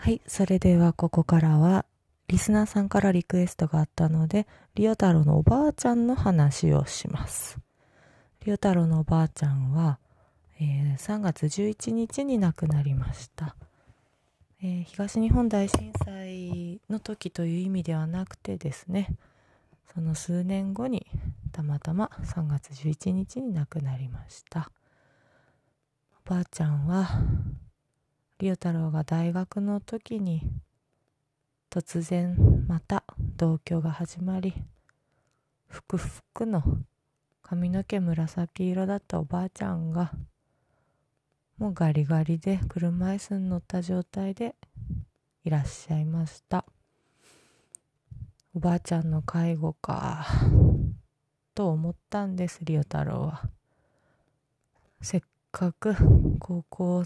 はい、それではここからは、リスナーさんからリクエストがあったので、リオ太郎のおばあちゃんの話をします。リオ太郎のおばあちゃんは、えー3月11日に亡くなりました。えー東日本大震災の時という意味ではなくてですね、その数年後にたまたま3月11日に亡くなりました。おばあちゃんは、リオ太郎が大学の時に突然また同居が始まりふくふくの髪の毛紫色だったおばあちゃんがもうガリガリで車椅子に乗った状態でいらっしゃいました。おばあちゃんの介護かと思ったんですリオ太郎は。せっかく高校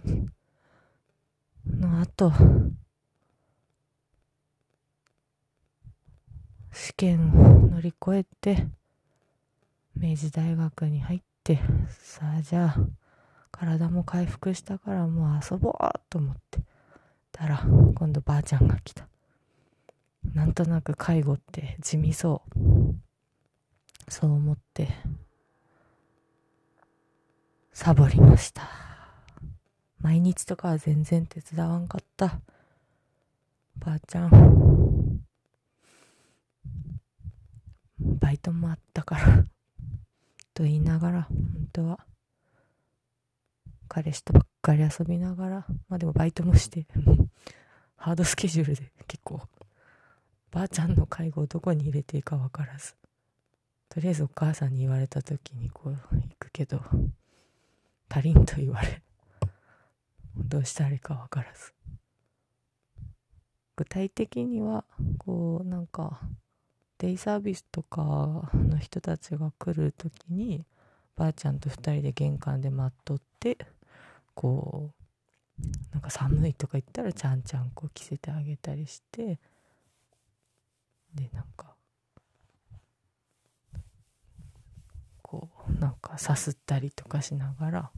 の後試験を乗り越えて明治大学に入ってさあじゃあ体も回復したからもう遊ぼうと思ってたら今度ばあちゃんが来た。なんとなく介護って地味そう。そう思ってサボりました。毎日とかは全然手伝わんかった。ばあちゃん。バイトもあったから。と言いながら本当は。彼氏とばっかり遊びながら。まあでもバイトもして。ハードスケジュールで結構。ばあちゃんの介護をどこに入れていいか分からず。とりあえずお母さんに言われた時にこう行くけどパリンと言われ。どうしたらいいか分からず。具体的にはこうなんかデイサービスとかの人たちが来る時にばあちゃんと2人で玄関で待っとってこうなんか寒いとか言ったらちゃんちゃんこ着せてあげたりしてでなんかこうなんかさすったりとかしながら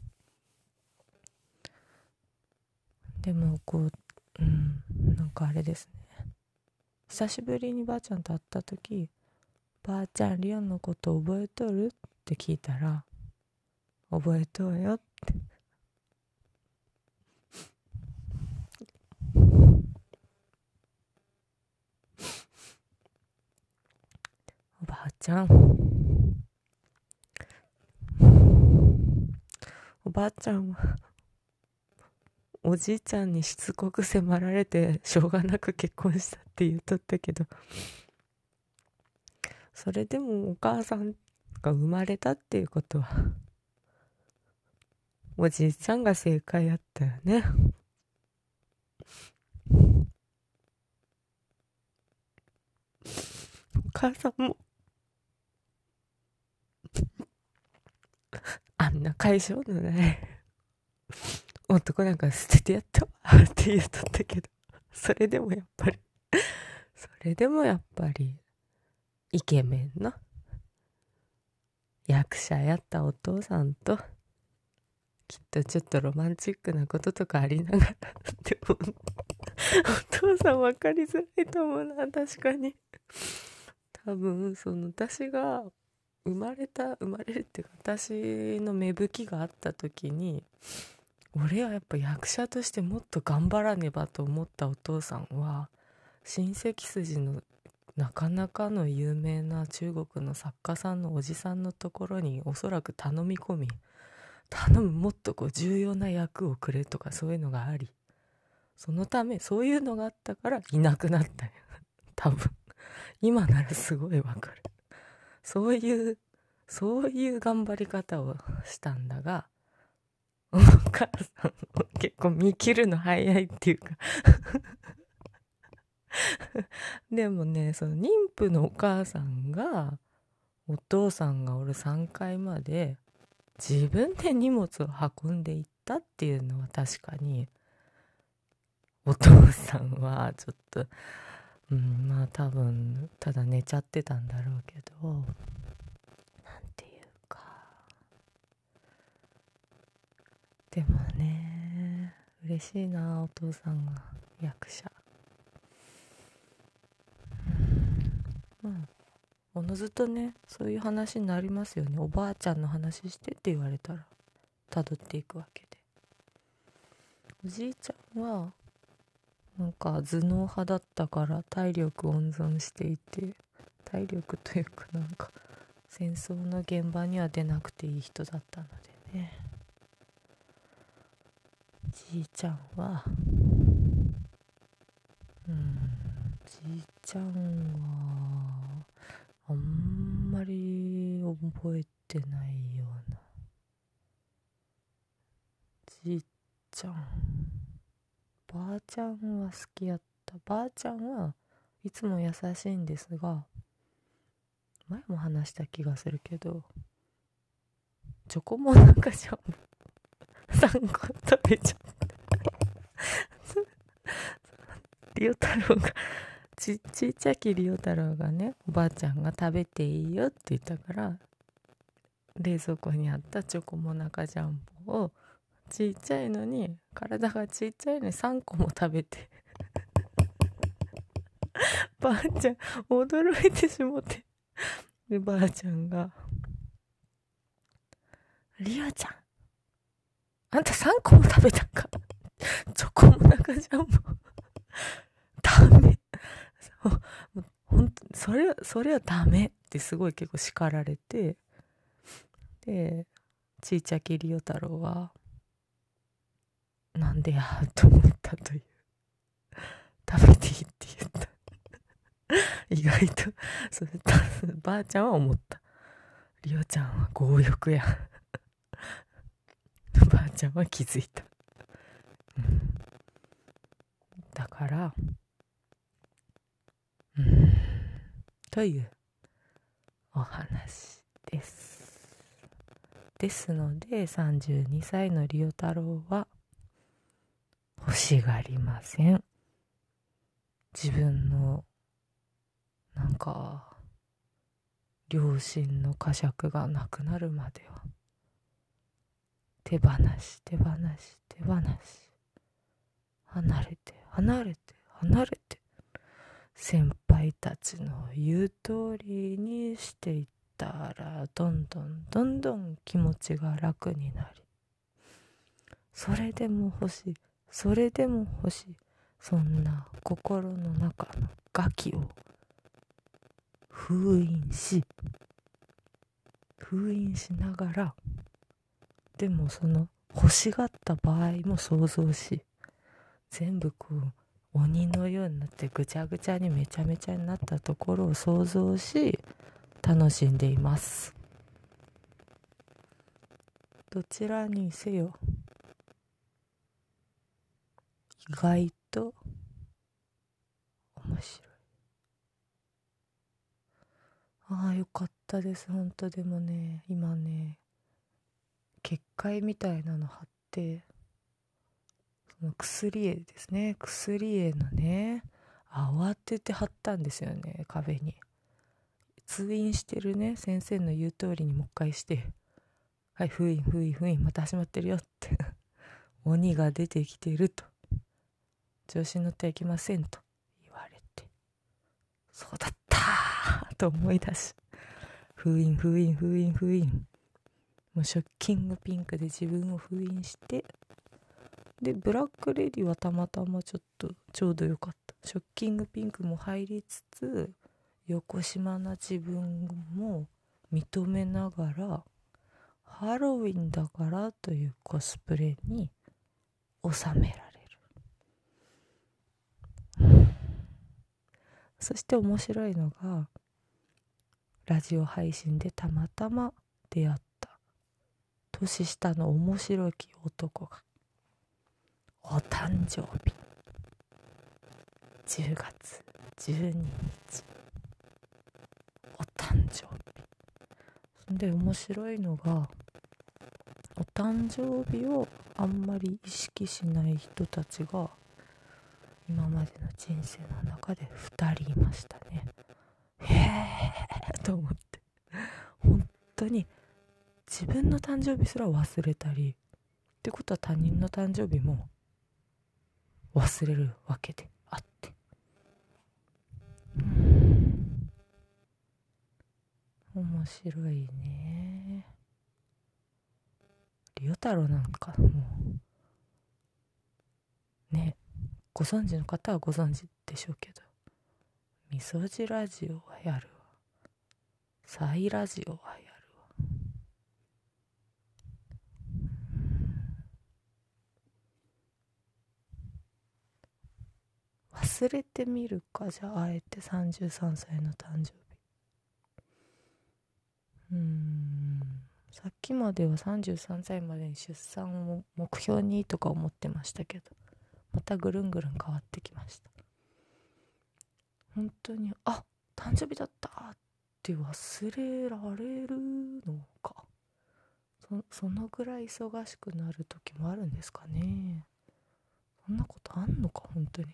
でもこううんなんかあれですね久しぶりにばあちゃんと会った時「ばあちゃんリオンのこと覚えとる?」って聞いたら「覚えとうよ」っておばあちゃんおばあちゃんはおじいちゃんにしつこく迫られてしょうがなく結婚したって言っとったけどそれでもお母さんが生まれたっていうことはおじいちゃんが正解やったよね。お母さんもあんな解消のない。男なんか捨ててやったわって言うとったけど。それでもやっぱり。それでもやっぱり。イケメンの役者やったお父さんと。きっとちょっとロマンチックなこととかありながらでも お父さん分かりづらいと思うな。確かに。多分その私が生まれた生まれるっていうか私の芽吹きがあった時に俺はやっぱ役者としてもっと頑張らねばと思ったお父さんは親戚筋のなかなかの有名な中国の作家さんのおじさんのところにおそらく頼み込み頼むもっとこう重要な役をくれとかそういうのがありそのためそういうのがあったからいなくなったよ。多分。今ならすごいわかる。そういうそういう頑張り方をしたんだがお母さん結構見切るの早いっていうか。でもねその妊婦のお母さんがお父さんがおる3階まで自分で荷物を運んでいったっていうのは確かにお父さんはちょっとうんまあ多分ただ寝ちゃってたんだろうけどなんていうかでもね嬉しいなお父さんが役者。うん。おのずとねそういう話になりますよね。おばあちゃんの話してって言われたらたどっていくわけで。おじいちゃんはなんか頭脳派だったから体力温存していて体力というかなんか戦争の現場には出なくていい人だったのでね。じいちゃんはうんじいちゃんはあんまり覚えてないような。じいちゃんばあちゃんは好きやった。ばあちゃんはいつも優しいんですが前も話した気がするけどチョコモナカジャ3個食べちゃったリオ太郎がちちっちゃきリオ太郎がねおばあちゃんが食べていいよって言ったから冷蔵庫にあったチョコモナカジャンボをちっちゃいのに体がちっちゃいのに3個も食べて ばあちゃん驚いてしもてでばあちゃんが「リオちゃんあんた3個も食べたんか？チョコモナカジャンボダメ。そう。ほんとそれそれはダメってすごい結構叱られて。でちいちゃきりお太郎はなんでやと思ったという。食べていいって言った。意外と。そうばあちゃんは思った。りおちゃんは強欲や。ちゃんは気づいた、だからうん。というお話です。ですので32歳のリオ太郎は欲しがりません。自分のなんか両親の呵責がなくなるまでは。手放し手放し手放し。離れて離れて離れて。先輩たちの言う通りにしていったらどんどんどんどん気持ちが楽になり。それでも欲しいそれでも欲しい。そんな心の中のガキを封印し封印しながらでもその欲しがった場合も想像し全部こう鬼のようになってぐちゃぐちゃにめちゃめちゃになったところを想像し楽しんでいます。どちらにせよ意外と面白い。ああよかったです。本当でもね今ね結界みたいなの貼ってその薬絵ですね。薬絵のね慌てて貼ったんですよね壁に。通院してるね先生の言う通りにもう一回して「はい封印封印封印また始まってるよ」って 鬼が出てきてると。調子に乗ってはいけませんと。言われて。そうだったと思い出し封印封印封印封印。もうショッキングピンクで自分を封印してでブラックレディはたまたまちょっとちょうどよかった。ショッキングピンクも入りつつ横島な自分も認めながらハロウィンだからというコスプレに収められる。そして面白いのがラジオ配信でたまたま出会った年下の面白き男がお誕生日。10月12日。お誕生日。で面白いのがお誕生日をあんまり意識しない人たちが今までの人生の中で2人いましたね。へえと思って。本当に自分の誕生日すら忘れたりってことは他人の誕生日も忘れるわけであって。面白いね。リオ太郎なんかもう。ね。ご存知の方はご存知でしょうけど。みそじラジオはやるわ。サイラジオはやるわ忘れてみるか？じゃああえて33歳の誕生日うん。さっきまでは33歳までに出産を目標にとか思ってましたけどまたぐるんぐるん変わってきました。本当にあ誕生日だったって忘れられるのか。そそのぐらい忙しくなる時もあるんですかね。そんなことあんのか本当に。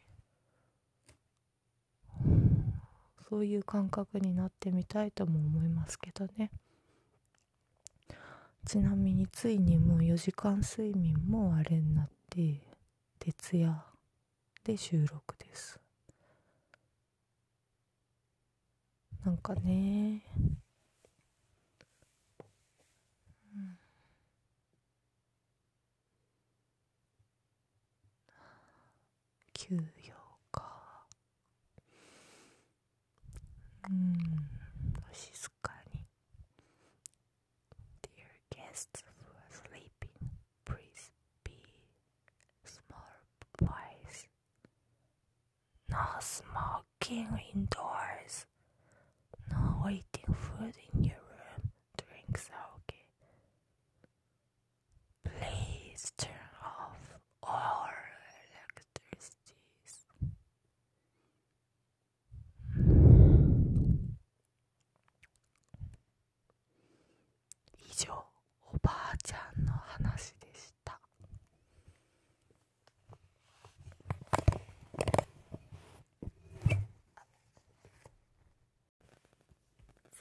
そういう感覚になってみたいとも思いますけどね。ちなみについにもう4時間睡眠もあれになって徹夜で収録です。なんかね、うん、静かに Dear guests who are sleeping please be small voice no smoking indoors no waiting food in your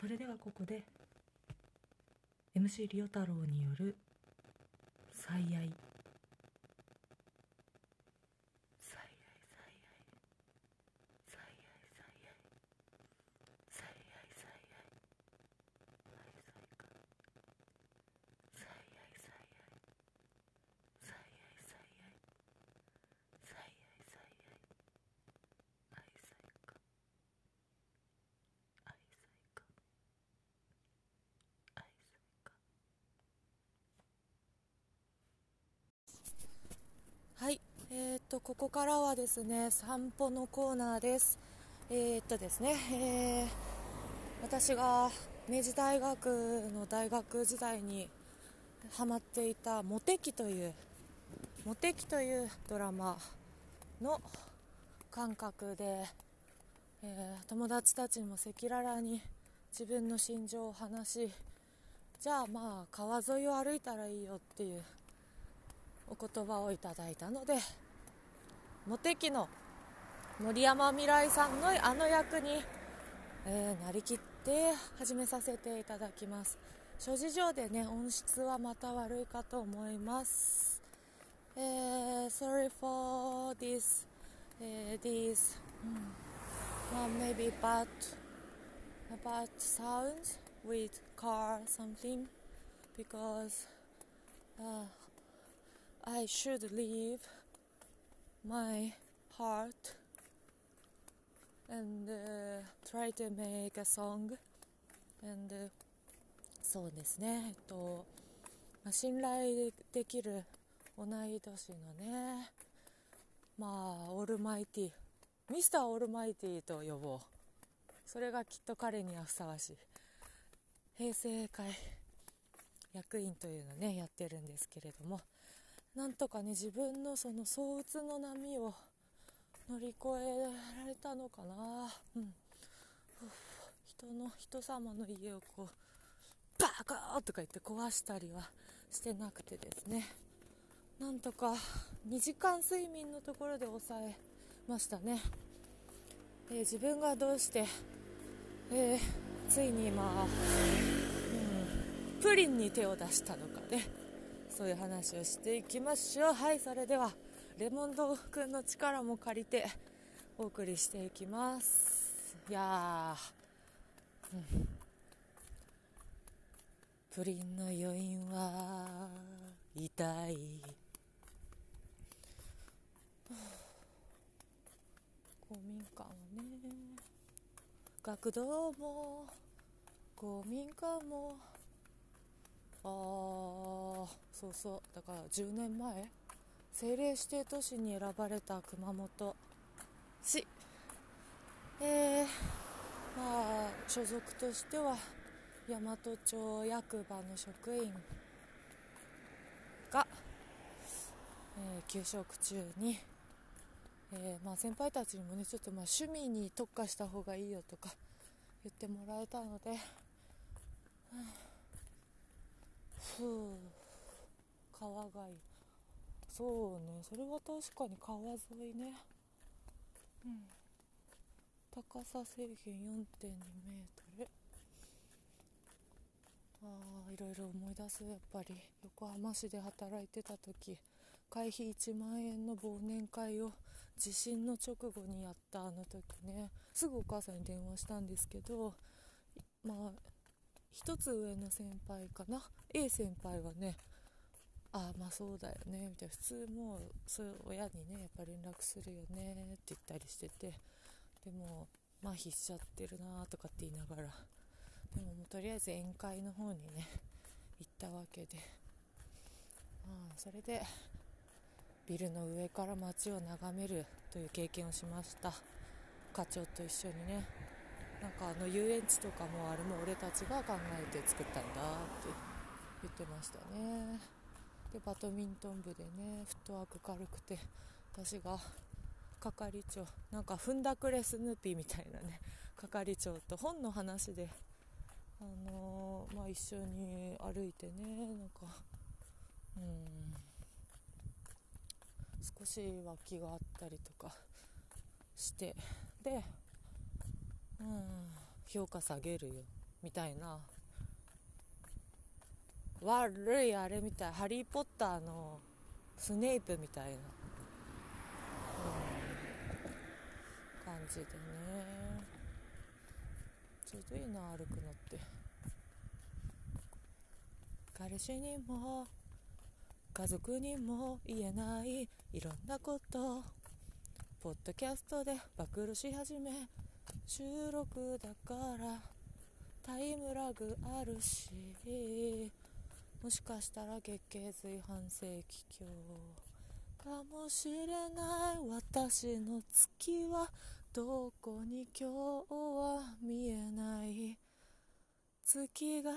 れではここで MC リオ太郎による「最愛」最愛最愛最愛最愛最愛最愛最愛愛妻家最愛最愛最愛最愛最愛最愛最愛愛妻家愛妻家愛妻家はいえー、とここからはですね散歩のコーナーです。えー、っとですね、えー私が明治大学の大学時代にハマっていた「モテキ」という「モテキ」というドラマの感覚で、えー友達たちにも赤裸々に自分の心情を話しじゃあまあ川沿いを歩いたらいいよっていうお言葉をいただいたのでモテキの森山未来さんのあの役に、えーなりきって始めさせていただきます諸事情でね音質はまた悪いかと思いますえー sorry for this、えー this、まあ maybe bad bad sound with car something because uh, I should leave my heart and uh, try to make a song. And uh, そうですね。えっと、まあ、信頼できる同い年のねまあオールマイティミスターオールマイティと呼ぼう。それがきっと彼にはふさわしい。平成会役員というのねやってるんですけれども。なんとかね自分のその躁うつの波を乗り越えられたのかな。うん。人の人様の家をこうバカーとか言って壊したりはしてなくてですね。なんとか2時間睡眠のところで抑えましたね、えー自分がどうして、えーついに今、うん、プリンに手を出したのかね。そういう話をしていきましょう。はいそれではレモンドくんの力も借りてお送りしていきます。いやー、うん、プリンの余韻は痛い。公民館はね。学童も公民館も。ああそうそう。だから10年前？政令指定都市に選ばれた熊本。市えー、まあ所属としては大和町役場の職員が、えー、給食中に、えー、まあ、先輩たちにもねちょっとまあ趣味に特化した方がいいよとか言ってもらえたので、ふう。川がいい。そうね。それは確かに川沿いね。うん。高さ制限4 2メートル。ああいろいろ思い出す。やっぱり横浜市で働いてた時会費1万円の忘年会を地震の直後にやったあの時ね。すぐお母さんに電話したんですけどまあ一つ上の先輩かな？A 先輩はねああまあそうだよねみたいな。普通もうそういう親にねやっぱ連絡するよねって言ったりしてて。でも麻痺しちゃってるなとかって言いながら。でももうとりあえず宴会の方にね行ったわけで。まあそれでビルの上から街を眺めるという経験をしました。課長と一緒にねなんかあの遊園地とかもあれも俺たちが考えて作ったんだって言ってましたね。でバドミントン部でねフットワーク軽くて私が係長なんか踏んだくれスヌーピーみたいなね 係長と本の話であのー、まあ一緒に歩いてねなんかうん少し脇があったりとかしてでうん。評価下げるよ。みたいな。悪いあれみたい。ハリー・ポッターのスネイプみたいな、うん、感じでね。ちょうどいいな歩くのって。彼氏にも家族にも言えない。いろんなこと。ポッドキャストで暴露し始め。収録だからタイムラグあるしもしかしたら月経髄反省期境かもしれない。私の月はどこに今日は見えない。月が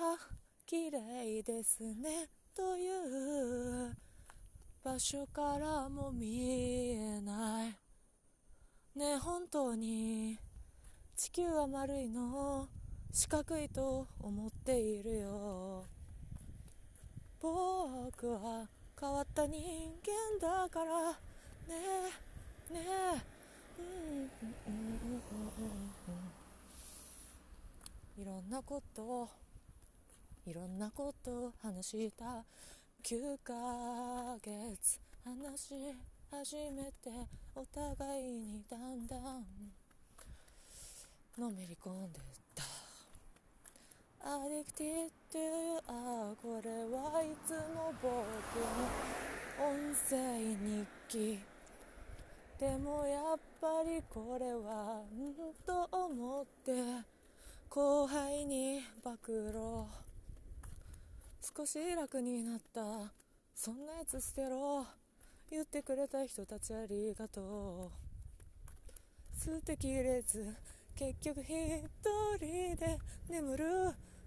綺麗ですね。という場所からも見えない。ね本当に。地球は丸いの。四角いと思っているよ。僕は変わった人間だから。ねえねえいろんなこといろんなこと話した。9ヶ月話し始めてお互いにだんだん。のめり込んでった。アディクティッドあこれはいつも僕の音声日記。でもやっぱりこれはんと思って。後輩に暴露。少し楽になった。そんなやつ捨てろ。言ってくれた人たちありがとう。捨てきれず。結局一人で眠る。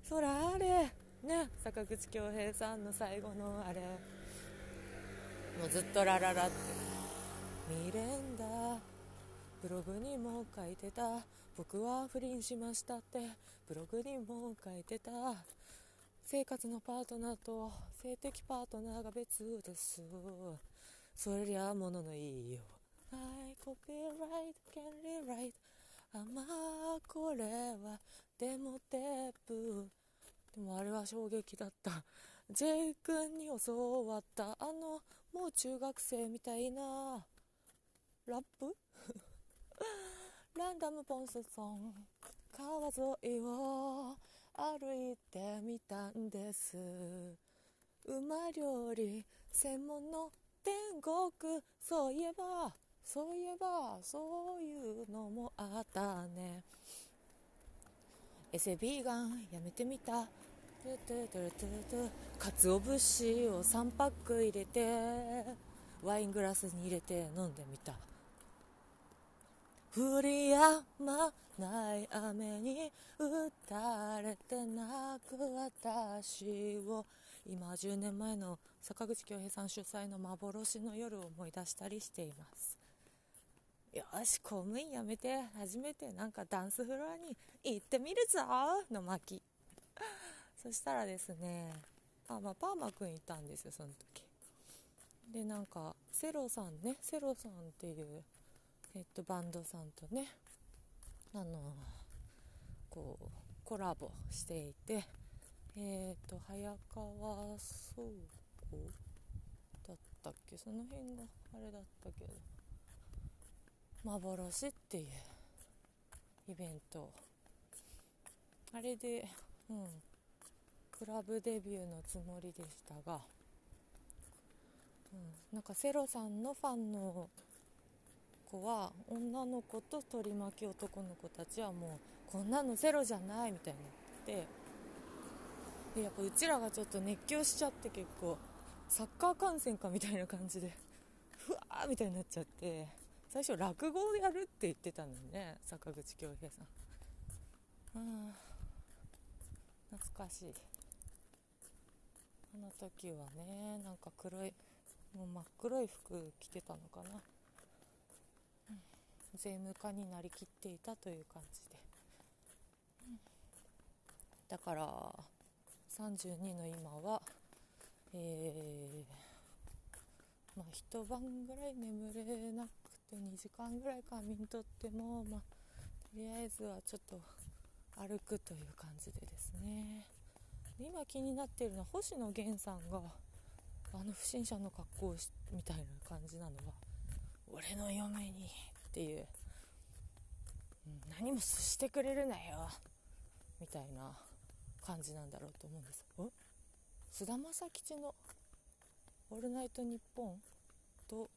空あれ。ね。坂口恭平さんの最後のあれ。もうずっとラララって。見れんだ。ブログにも書いてた。僕は不倫しましたって。ブログにも書いてた。生活のパートナーと性的パートナーが別です。それりゃもののいいよ I copyright can rewrite あまあこれはデモテープでもあれは衝撃だった J 君に教わったあのもう中学生みたいなラップ？ランダムポンスソン川沿いを歩いてみたんです。馬料理専門の天国そういえば。そういえばそういうのもあったね。エセビーガンやめてみた。かつお節を3パック入れてワイングラスに入れて飲んでみた。降り止まない雨に打たれて泣く私を。今10年前の坂口恭平さん主催の幻の夜を思い出したりしています。よし公務員辞めて初めてなんかダンスフロアに行ってみるぞの巻。そしたらですねあ、まあ、パーマくんいたんですよその時。でなんかセロさんねセロさんっていうえっと、バンドさんとねあのこうコラボしていてえっ、と早川倉庫だったっけ？その辺があれだったけど。幻っていうイベント。あれでうん。クラブデビューのつもりでしたが、うん、なんかセロさんのファンの子は女の子と取り巻き男の子たちはもうこんなのゼロじゃないみたいになって。でやっぱうちらがちょっと熱狂しちゃって結構サッカー観戦かみたいな感じでふわーみたいになっちゃって。最初落語をやるって言ってたのにね坂口恭平さん。あ懐かしい。あの時はねなんか黒いもう真っ黒い服着てたのかな。税務課になりきっていたという感じで、うん、だから32の今はえー、まあ一晩ぐらい眠れなくて2時間ぐらい仮眠とってもまあとりあえずはちょっと歩くという感じでですね。で今気になっているのは星野源さんがあの不審者の格好をみたいな感じなのは俺の嫁にっていう、うん、何もしてくれるなよみたいな感じなんだろうと思うんです。菅田将吉の「オールナイトニッポン」と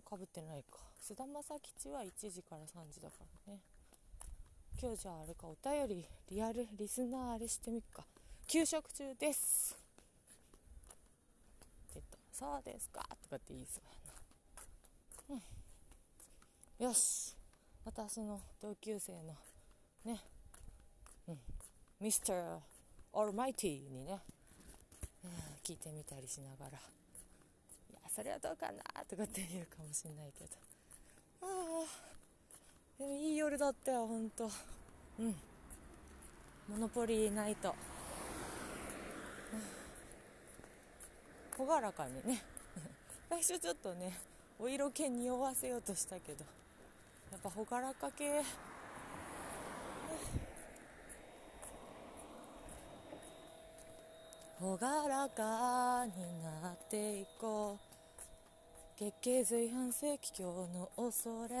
かぶってないか。菅田将吉は1時から3時だからね。今日じゃああれかお便りリアルリスナーあれしてみっか。給食中です。って言った。そうですか。とかって言いそうやな。うん。よし。私の同級生のね、うん、ミスター・オールマイティにね、うん、聞いてみたりしながら。それはどうかなとかって言うかもしれないけど。ああでもいい夜だったよほんと。うん。モノポリーナイト。朗らかにね。最初ちょっとねお色気匂わせようとしたけど。やっぱ朗らか系。朗らかになっていこう。月経随伴性気境の恐れ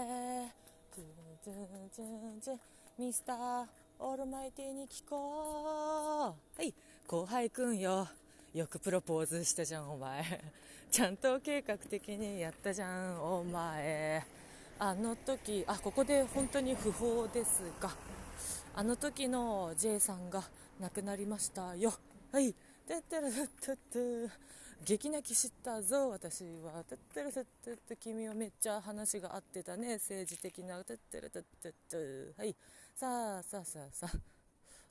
ミスターオールマイティに聞こう。はい後輩くんよ。よくプロポーズしたじゃんお前。ちゃんと計画的にやったじゃんお前。あの時あここで本当に不法ですがあの時の J さんが亡くなりましたよ。はい。てってるってって激泣きしたぞ私は。てってるてってって君はめっちゃ話が合ってたね。政治的なてってるてってって。はい。さあさあさあさあ。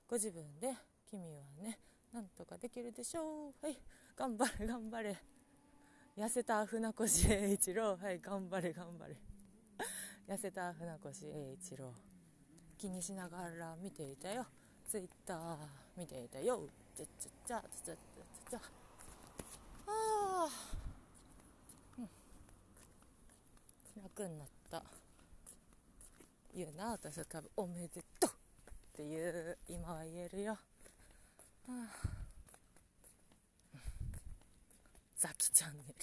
ご自分で君はねなんとかできるでしょう。はい。頑張れ頑張れ。痩せた船越英一郎。はい。頑張れ頑張れ。痩せた船越英一郎。気にしながら見ていたよ。ツイッター見ていたよ。ちゃちゃちゃちゃちゃちゃああ、うん、楽になった。言うな私は多分おめでとうっていう今は言えるよ、はあ、ザキチャンネル、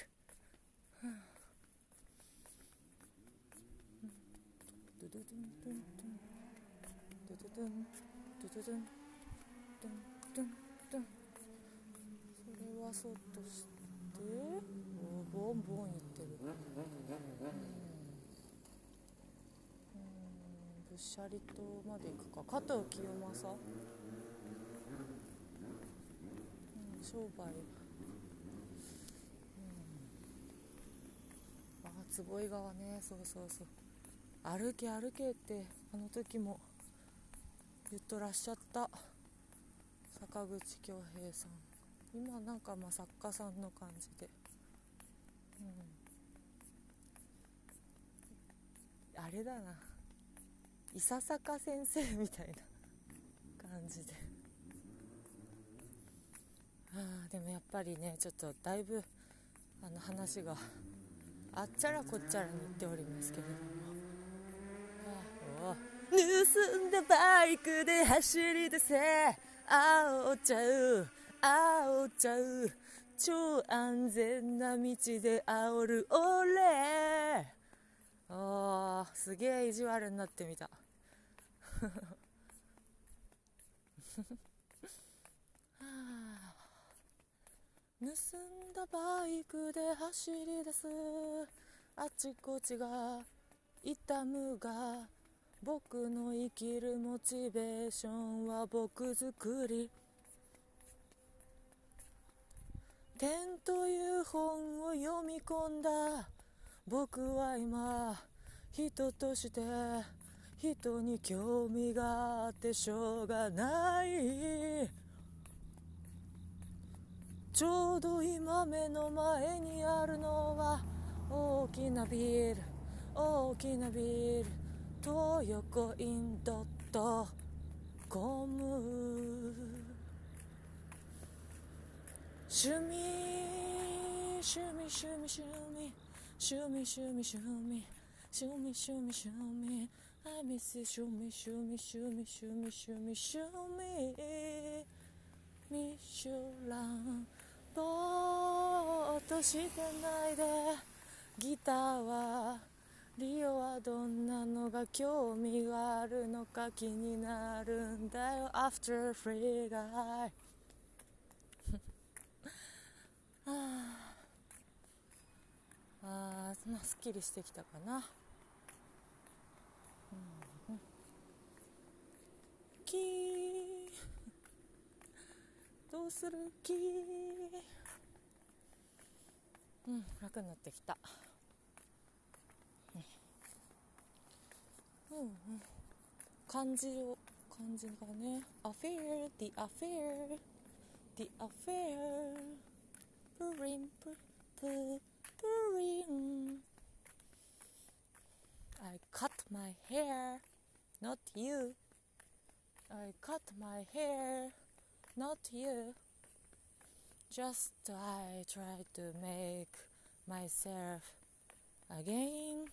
ドゥドゥドンドンドン。ドドドン。ドドドンドン。ドンドン。それはそっとしてボンボン言ってるうん。ぶっしゃり島まで行くか加藤清正、うん、商売うん。あ坪井川ねそうそうそう歩け歩けってあの時も言っとらっしゃった坂口恭平さん。今なんかまあ作家さんの感じで、うん、あれだな。伊佐坂先生みたいな感じで。あでもやっぱりねちょっとだいぶあの話があっちゃらこっちゃらに言っておりますけれども。盗んだバイクで走り出せ。あおちゃう。あおちゃう。超安全な道で煽る。俺あーすげえ意地悪になってみた。盗んだバイクで走り出す。あちこちが痛むが。僕の生きるモチベーションは僕作り。天という本を読み込んだ。僕は今人として人に興味があってしょうがない。ちょうど今目の前にあるのは大きなビール大きなビール東横インドットコム。趣味趣味趣味趣味趣味趣味趣味趣味。趣味趣味 I miss you 趣味趣味趣味趣味趣味趣味。ミシュランぼーっとしてないで。ギターはリオはどんなのが興味があるのか気になるんだよ。After Free Guy あ。あまあすっきりしてきたかな、うん、キー。どうするキー。うん楽になってきた、うん。うん漢字を漢字がね。affair the affair the affair Purim, pu, purim. I cut my hair, not you. I cut my hair, not you. Just I try to make myself again.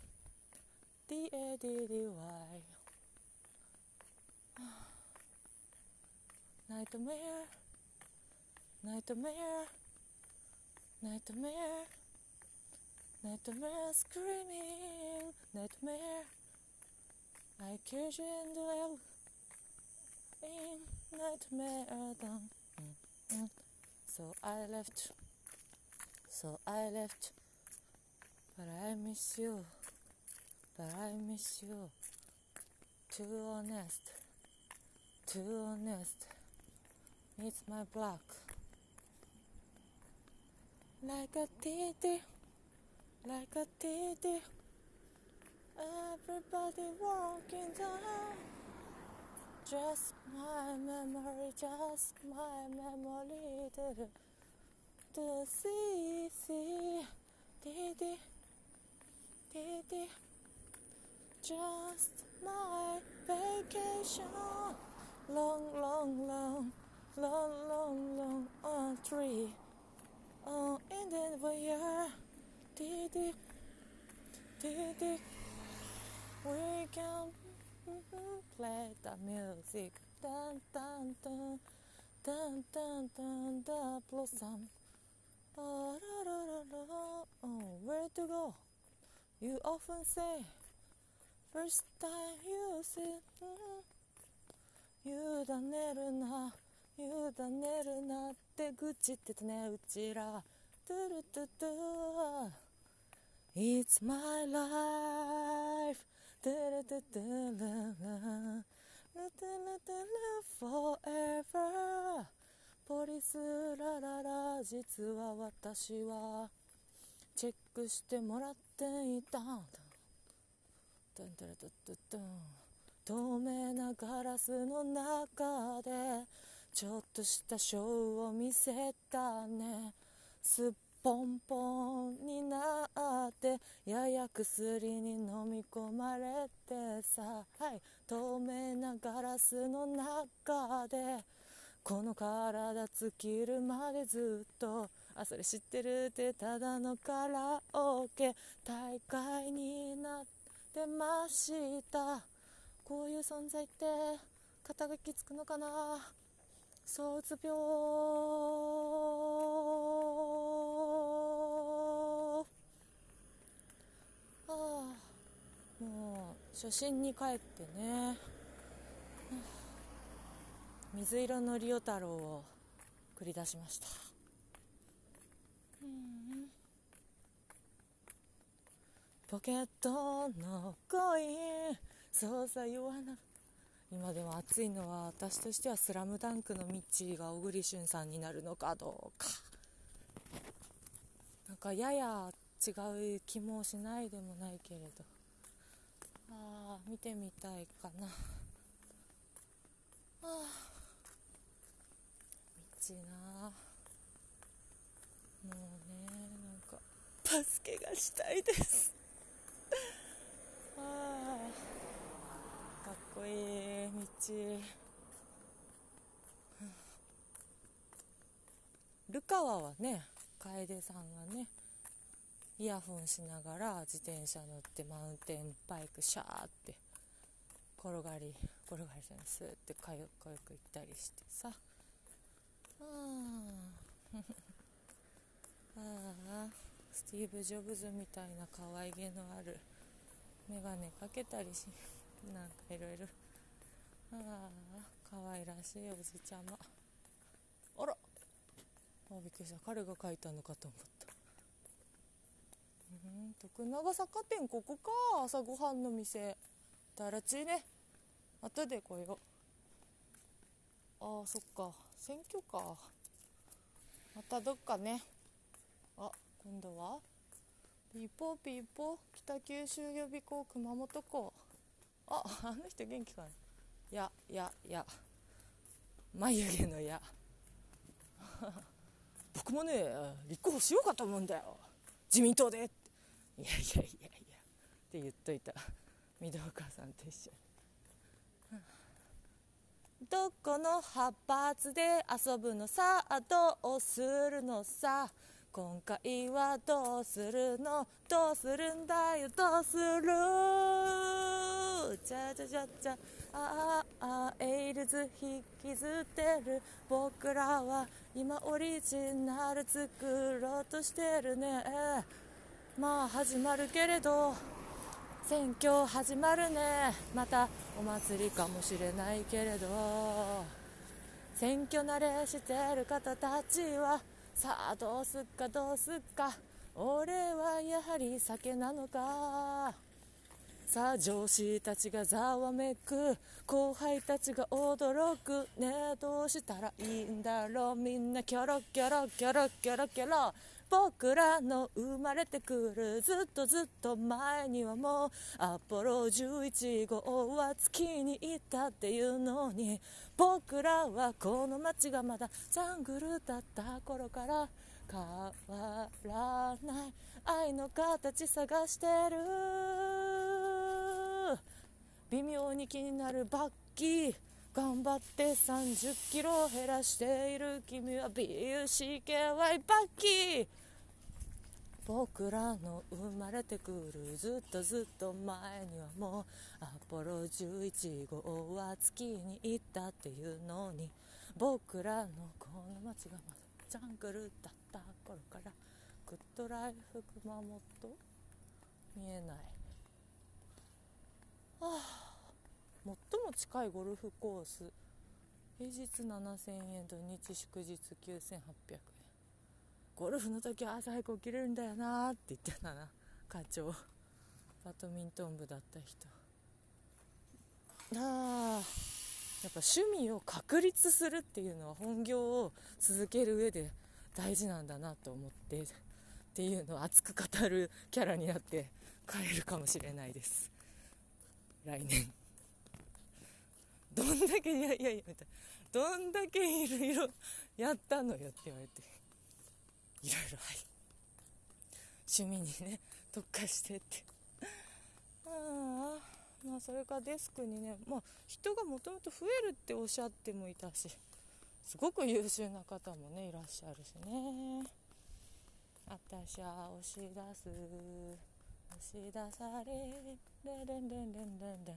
D A D D Y. Nightmare, nightmare. Nightmare, nightmare screaming, nightmare. I you in the in nightmare down. Mm, mm. So I left, so I left, but I miss you, but I miss you. Too honest, too honest. It's my block like a titty, like a titty. Everybody walking down. Just my memory, just my memory. The, sea, titty, titty. Just my vacation. Long, long, long, long, long, long on uh, tree. Oh, en den voyage. Didi. Didi. We can play the music. Dun, dun, dun. Dun, dun, dun, the blossom. Oh, la, la, la, la. oh, where to go? You often say, first time you see, mm-hmm. you done it know. 委ねるなって愚痴ってたね、うちら。トゥルトゥトゥ It's my life トゥルトゥトゥルルルトゥルトゥル forever ポリスラララ実は私はチェックしてもらっていたトントゥルトゥトゥトン透明なガラスの中でちょっとしたショーを見せたね。すっぽんぽんになってやや薬に飲み込まれてさ、はい、透明なガラスの中でこの体尽きるまでずっと。あそれ知ってるってただのカラオケ。大会になってました。こういう存在って肩書きつくのかな？躁うつ病ああもう初心に帰ってね。水色のリオ太郎を繰り出しました。ポケットのコインそうさ言わなく今でも暑いのは私としては「スラムダンクのミッチーが小栗旬さんになるのかどうか。なんかやや違う気もしないでもないけれど。ああ見てみたいかな。ああミッチーなもうねなんか助けがしたいです。ああこいい道。ルカワはね楓さんはねイヤホンしながら自転車乗ってマウンテンバイクシャーって転がり転がりじゃないスーってかよかよく行ったりしてさ。あ あスティーブ・ジョブズみたいな可愛げのある眼鏡かけたりしなんかいろいろ。ああ可愛らしいおじちゃま。あら。あびっくりした。彼が書いたのかと思った。うん徳永坂店ここか。朝ごはんの店。だらちいね。後で来よう。ああそっか。選挙か。またどっかね。あ今度は。ピーポーピーポー。北九州予備校熊本校。あ あの人元気かな？いやいやいや。眉毛のや。僕もね立候補しようかと思うんだよ。自民党でいやいやいやいや。って言っといた。御堂岡さんと一緒に、どこの派閥で遊ぶのさ？どうするのさ？今回はどうするの？どうするんだよ？どうする？じゃじゃじゃじゃああエイルズ引きずってる僕らは今オリジナル作ろうとしてるね。まあ始まるけれど選挙始まるね。またお祭りかもしれないけれど。選挙慣れしてる方たちはさあどうすっかどうすっか。俺はやはり酒なのか。さあ上司たちがざわめく後輩たちが驚く。ねえどうしたらいいんだろう。みんなキョロキョロキョロキョロキョロ。僕らの生まれてくるずっとずっと前にはもうアポロ11号は月に行ったっていうのに。僕らはこの街がまだジャングルだった頃から変わらない。愛の形探してる。微妙に気になるバッキー。頑張って30キロ減らしている君は BUCKY バッキー。僕らの生まれてくるずっとずっと前にはもうアポロ11号は月に行ったっていうのに。僕らのこの街がまだジャングルだった頃から。グッドライフ熊本。見えない。あ。最も近いゴルフコース。平日7000円土日祝日9800円。ゴルフの時は朝早く起きれるんだよなって言ってたな課長。バドミントン部だった人。ああやっぱ趣味を確立するっていうのは本業を続ける上で大事なんだなと思ってっていうのを熱く語るキャラになって帰るかもしれないです。来年。どんだけいやいやいやみたいどんだけいろいろやったのよって言われて。いろいろはい。趣味にね特化してって。ああまあそれかデスクにね、まあ、人がもともと増えるっておっしゃってもいたしすごく優秀な方もねいらっしゃるしね。私は押し出す。し出されレレンレンレンレンレン。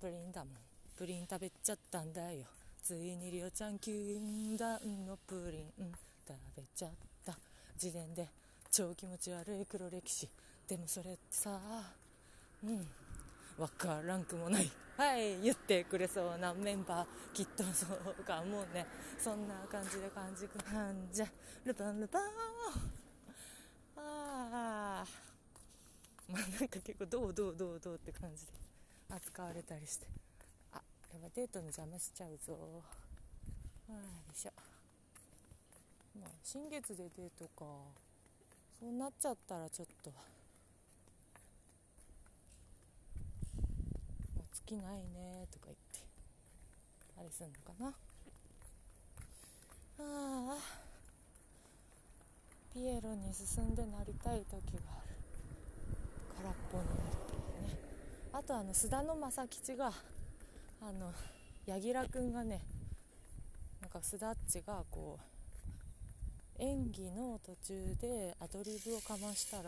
プリンだもんプリン食べちゃったんだよ。ついにりおちゃん禁断のプリン食べちゃった。自伝で超気持ち悪い黒歴史。でもそれってさうん。わからんくもない。はい言ってくれそうなメンバーきっとそうかもね。そんな感じで感じく感じ。ゃルパンルパン。ああまあなんか結構どうどうどうどうって感じで扱われたりして。あやっぱデートの邪魔しちゃうぞ。あよいしょ。まあ新月でデートか。そうなっちゃったらちょっと。きないねとか言って。あれすんのかな。ああピエロに進んでなりたい時がある空っぽになるというねあとあの須田の正吉があの柳楽君がねなんか須田っちがこう演技の途中でアドリブをかましたら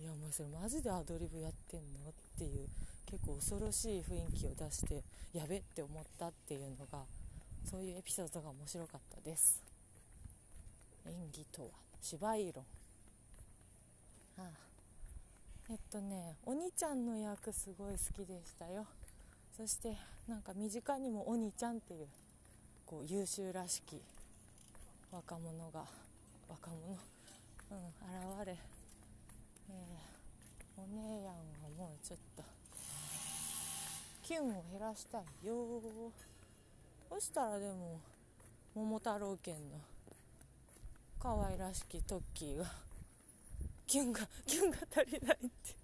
いやお前それマジでアドリブやってんのっていう結構恐ろしい雰囲気を出してやべって思ったっていうのがそういうエピソードが面白かったです。演技とは芝居論。ああ。えっとねお兄ちゃんの役すごい好きでしたよ。そしてなんか身近にもお兄ちゃんっていうこう優秀らしき若者が若者、うん、現れ、えー、お姉やんはもうちょっとキュンを減らしたいよ。そしたらでも桃太郎犬の可愛らしきトッキーがキュンがキュンが足りないって。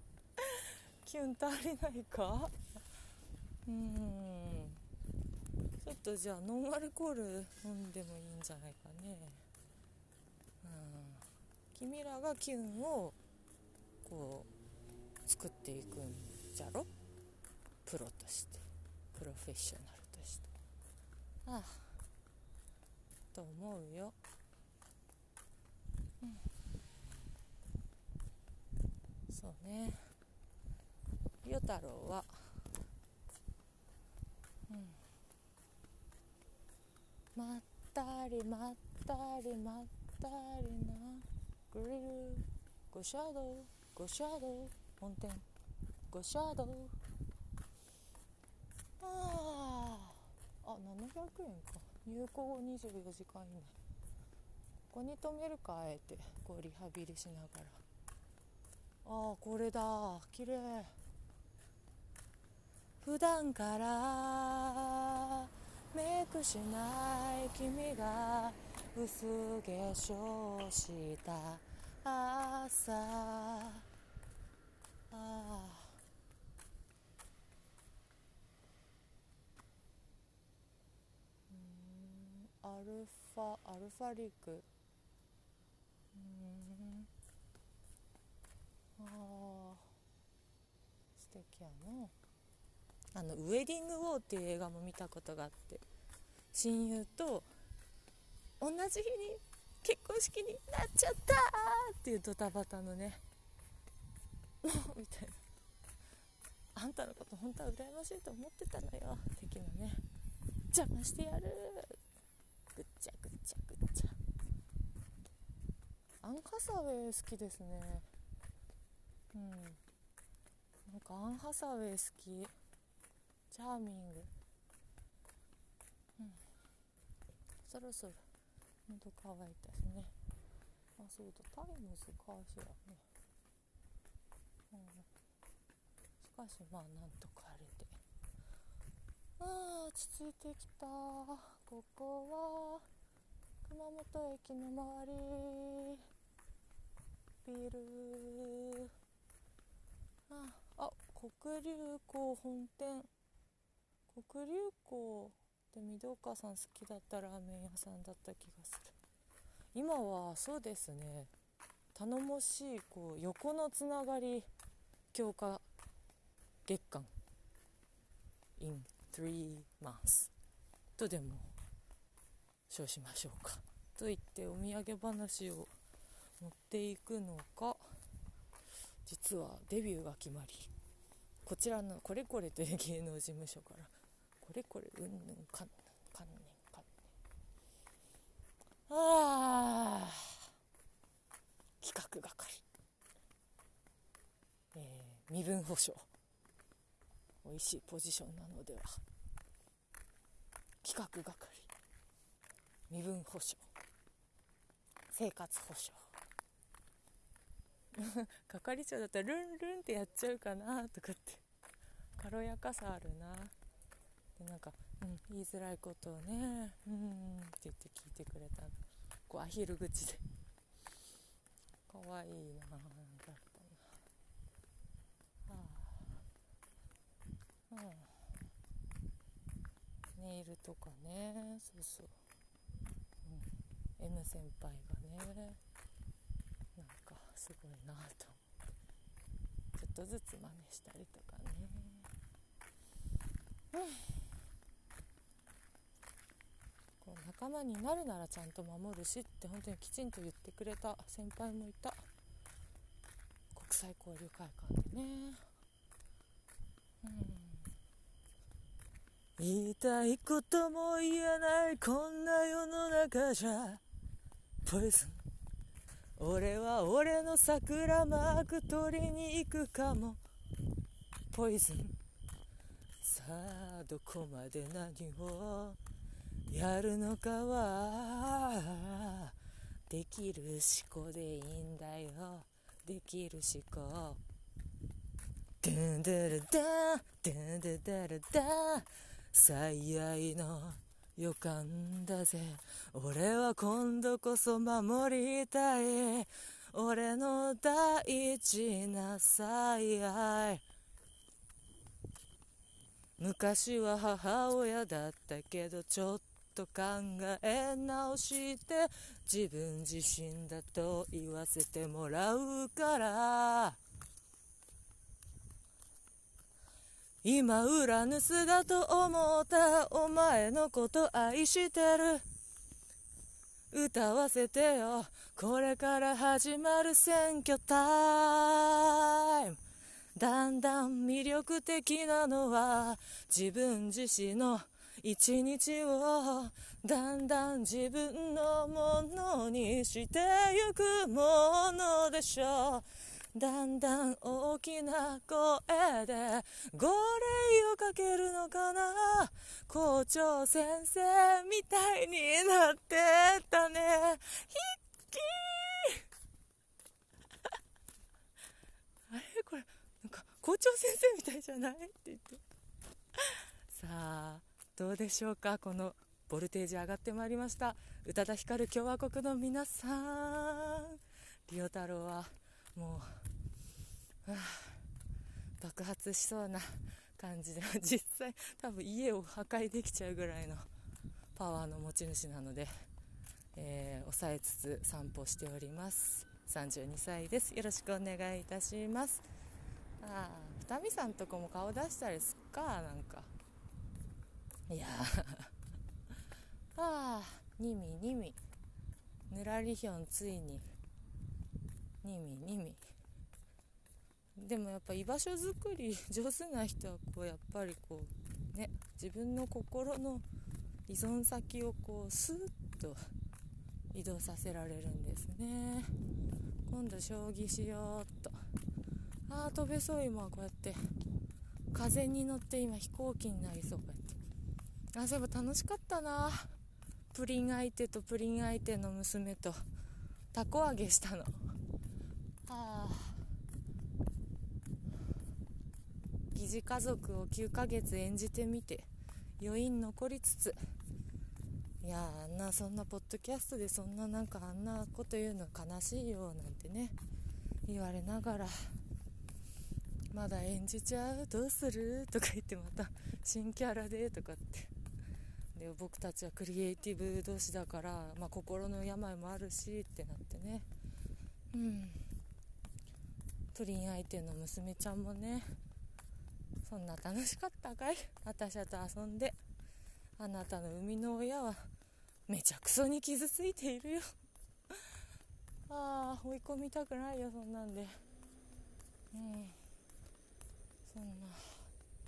キュン足りないか？うん。ちょっとじゃあノンアルコール飲んでもいいんじゃないかね。うん。君らがキュンをこう作っていくんじゃろ？プロとして。プロフェッショナルとして。ああ。と思うよ、うん、そうね。与太郎は。うん。まったりまったりまったりな。グリル。ゴシャドウゴシャドウ本店。ゴシャドウああ700円か。入庫後24時間以内。ここに止めるかあえて。こうリハビリしながら。ああこれだ。綺麗。普段からメイクしない君が薄化粧した朝。ああアルファアルファリック。うん。素敵やなあの「ウェディング・ウォー」っていう映画も見たことがあって。親友と同じ日に結婚式になっちゃったっていうドタバタのね。も うみたいな。あんたのこと本当は羨ましいと思ってたのよ。的なね。邪魔してやる。ぐっちゃぐっちゃぐっちゃ。アン・ハサウェイ好きですね。うん。なんかアン・ハサウェイ好き。チャーミング。うん。そろそろ。喉乾いたしね。あそうだ。タイムズかしらね。うん。しかしまあなんとかあれで。あー落ち着いてきた。ここは熊本駅の周り。ビル。あ黒竜江本店。黒竜江って御岡さん好きだったラーメン屋さんだった気がする。今はそうですね。頼もしいこう横のつながり強化月間。in 3 months とでも称しましょうか。と言ってお土産話を持っていくのか。実はデビューが決まりこちらのこれこれという芸能事務所からこれこれうんぬんかんぬんかんねんかんねん。ああ企画係。えー、身分保証。美味しいポジションなのでは。企画係。身分保証。生活保障 係長だったらルンルンってやっちゃうかなとかって。軽やかさあるな。でなんか、うん、言いづらいことをねうんって言って聞いてくれた。こうアヒル口で。かわいいなだったなああ。うん。ネイルとかね。そうそう、うん、M 先輩がね。すごいなと。ちょっとずつ真似したりとかね。うんこう仲間になるならちゃんと守るしって本当にきちんと言ってくれた先輩もいた。国際交流会館でね。うん。言いたいことも言えないこんな世の中じゃ。ポイズン。俺は俺の桜マーク取りに行くかも。ポイズンさあどこまで何をやるのかは。できる思考でいいんだよ。できる思考。ドゥンドゥルダンドゥンドゥルダン最愛の予感だぜ。俺は今度こそ守りたい。俺の大事な最愛昔は母親だったけどちょっと考え直して自分自身だと言わせてもらうから。今ウラヌスだと思ったお前のこと愛してる。歌わせてよ。これから始まる選挙タイム。だんだん魅力的なのは自分自身の一日を。だんだん自分のものにしてゆくものでしょう。だんだん大きな声で号令をかけるのかな？校長先生みたいになってたね。ヒッキー！あれ？これ、なんか校長先生みたいじゃない？って言って。さあ、どうでしょうか？このボルテージ上がってまいりました。宇多田ヒカル共和国の皆さん。リオ太郎はもう、はあ、爆発しそうな感じで実際。多分家を破壊できちゃうぐらいのパワーの持ち主なので、えー、抑えつつ散歩しております。32歳です。よろしくお願いいたします。ああ二見さんとこも顔出したりすっかなんか。いや ああにみにみぬらりひょんついに。にみにみでもやっぱ居場所づくり 上手な人はこうやっぱりこうね自分の心の依存先をこうスーッと移動させられるんですね。今度将棋しようっと。ああ飛べそう今こうやって。風に乗って今飛行機になりそうこうやって。あそういえば楽しかったな。プリン相手とプリン相手の娘とたこ揚げしたの。ああ。疑似家族を9ヶ月演じてみて余韻残りつつ。いやあんなそんなポッドキャストでそんななんかあんなこと言うの悲しいよなんてね言われながら。まだ演じちゃうどうするとか言ってまた新キャラでとかって。で僕たちはクリエイティブ同士だから、まあ、心の病もあるしってなってね。うん。プリン相手の娘ちゃんもねそんな楽しかったかい？私と遊んであなたの生みの親はめちゃくそに傷ついているよ。ああ追い込みたくないよそんなんで。うんそんな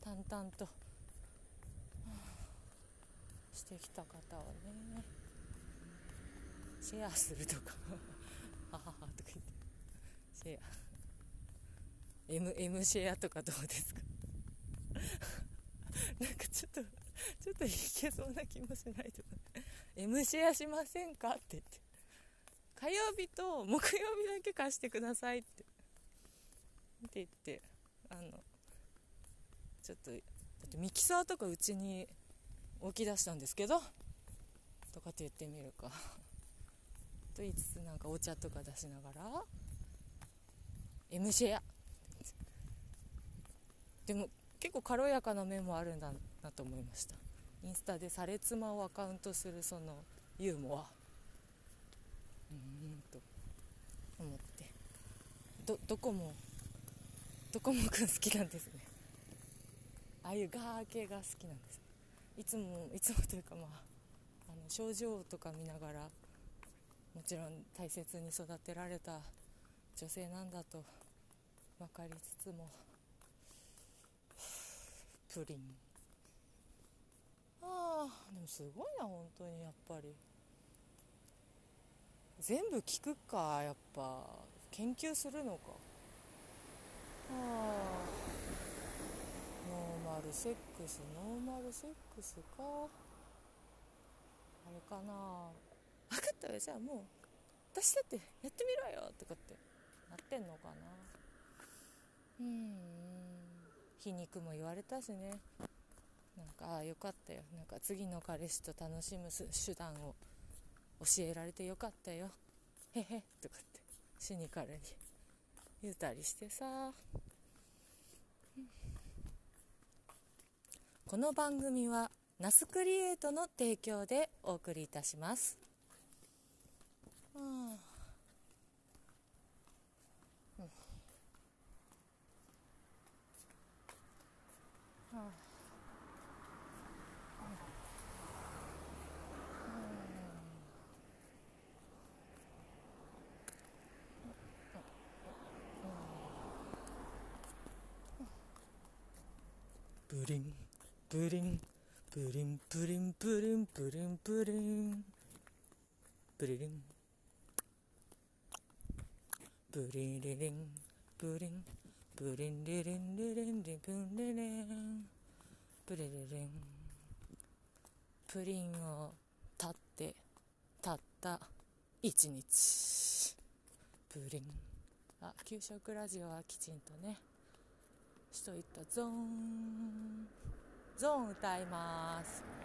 淡々としてきた方をねシェアするとか。あははとか言って。シェア。M, M シェアとかどうですか？なんかちょっとちょっといけそうな気もしないとか。M シェアしませんか？って言って。火曜日と木曜日だけ貸してくださいって。って言ってあのちょっとだってミキサーとかうちに置き出したんですけどとかって言ってみるか。と言いつつなんかお茶とか出しながら M シェア。でも結構軽やかな面もあるんだなと思いました。インスタで「され妻」をアカウントするそのユーモア。うんと。思って。どどこもどこもくん好きなんですね。ああいうガー系が好きなんです。いつもいつもというかまああの症状とか見ながらもちろん大切に育てられた女性なんだと分かりつつもプリン。ああでもすごいな本当にやっぱり。全部聞くかやっぱ。研究するのか。ああノーマルセックスノーマルセックスか。あれかな。分かったよじゃあもう。私だってやってみろよとかってなってんのかな。うん。皮肉も言われたしね。なんかああよかったよ。なんか次の彼氏と楽しむ手段を教えられてよかったよ。へへとかって死に彼に言うたりしてさ、この番組はナスクリエイトの提供でお送りいたします。うん、うんプリンプリンプリンプリンリンプリンリンプリンリリリンプンプリリンプリリン。プリンプリンを立ってたった一日。プリン。あ給食ラジオはきちんとね。しといた。ゾーン。ゾーン歌います。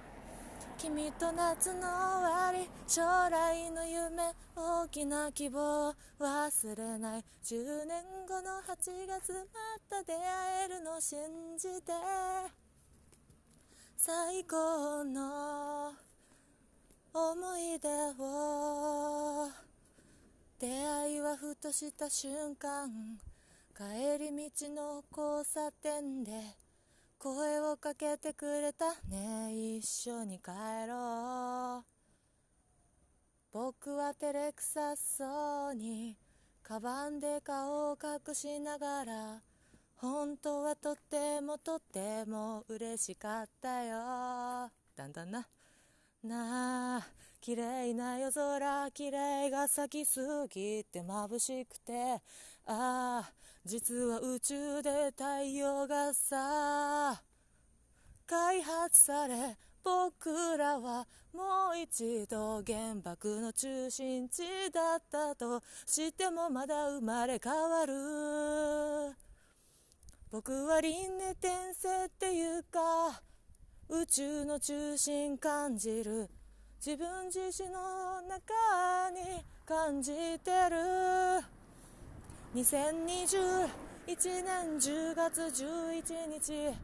君と夏の終わり将来の夢大きな希望忘れない10年後の8月また出会えるの信じて最高の思い出を出会いはふとした瞬間帰り道の交差点で声をかけてくれた。ね一緒に帰ろう。僕は照れくさそうにカバンで顔を隠しながら本当はとってもとっても嬉しかったよ。だんだんな。なあ綺麗な夜空綺麗が咲きすぎて眩しくてああ実は宇宙で太陽がさ開発され僕らはもう一度原爆の中心地だったとしてもまだ生まれ変わる。僕は輪廻転生っていうか宇宙の中心感じる。自分自身の中に感じてる。2021年10月11日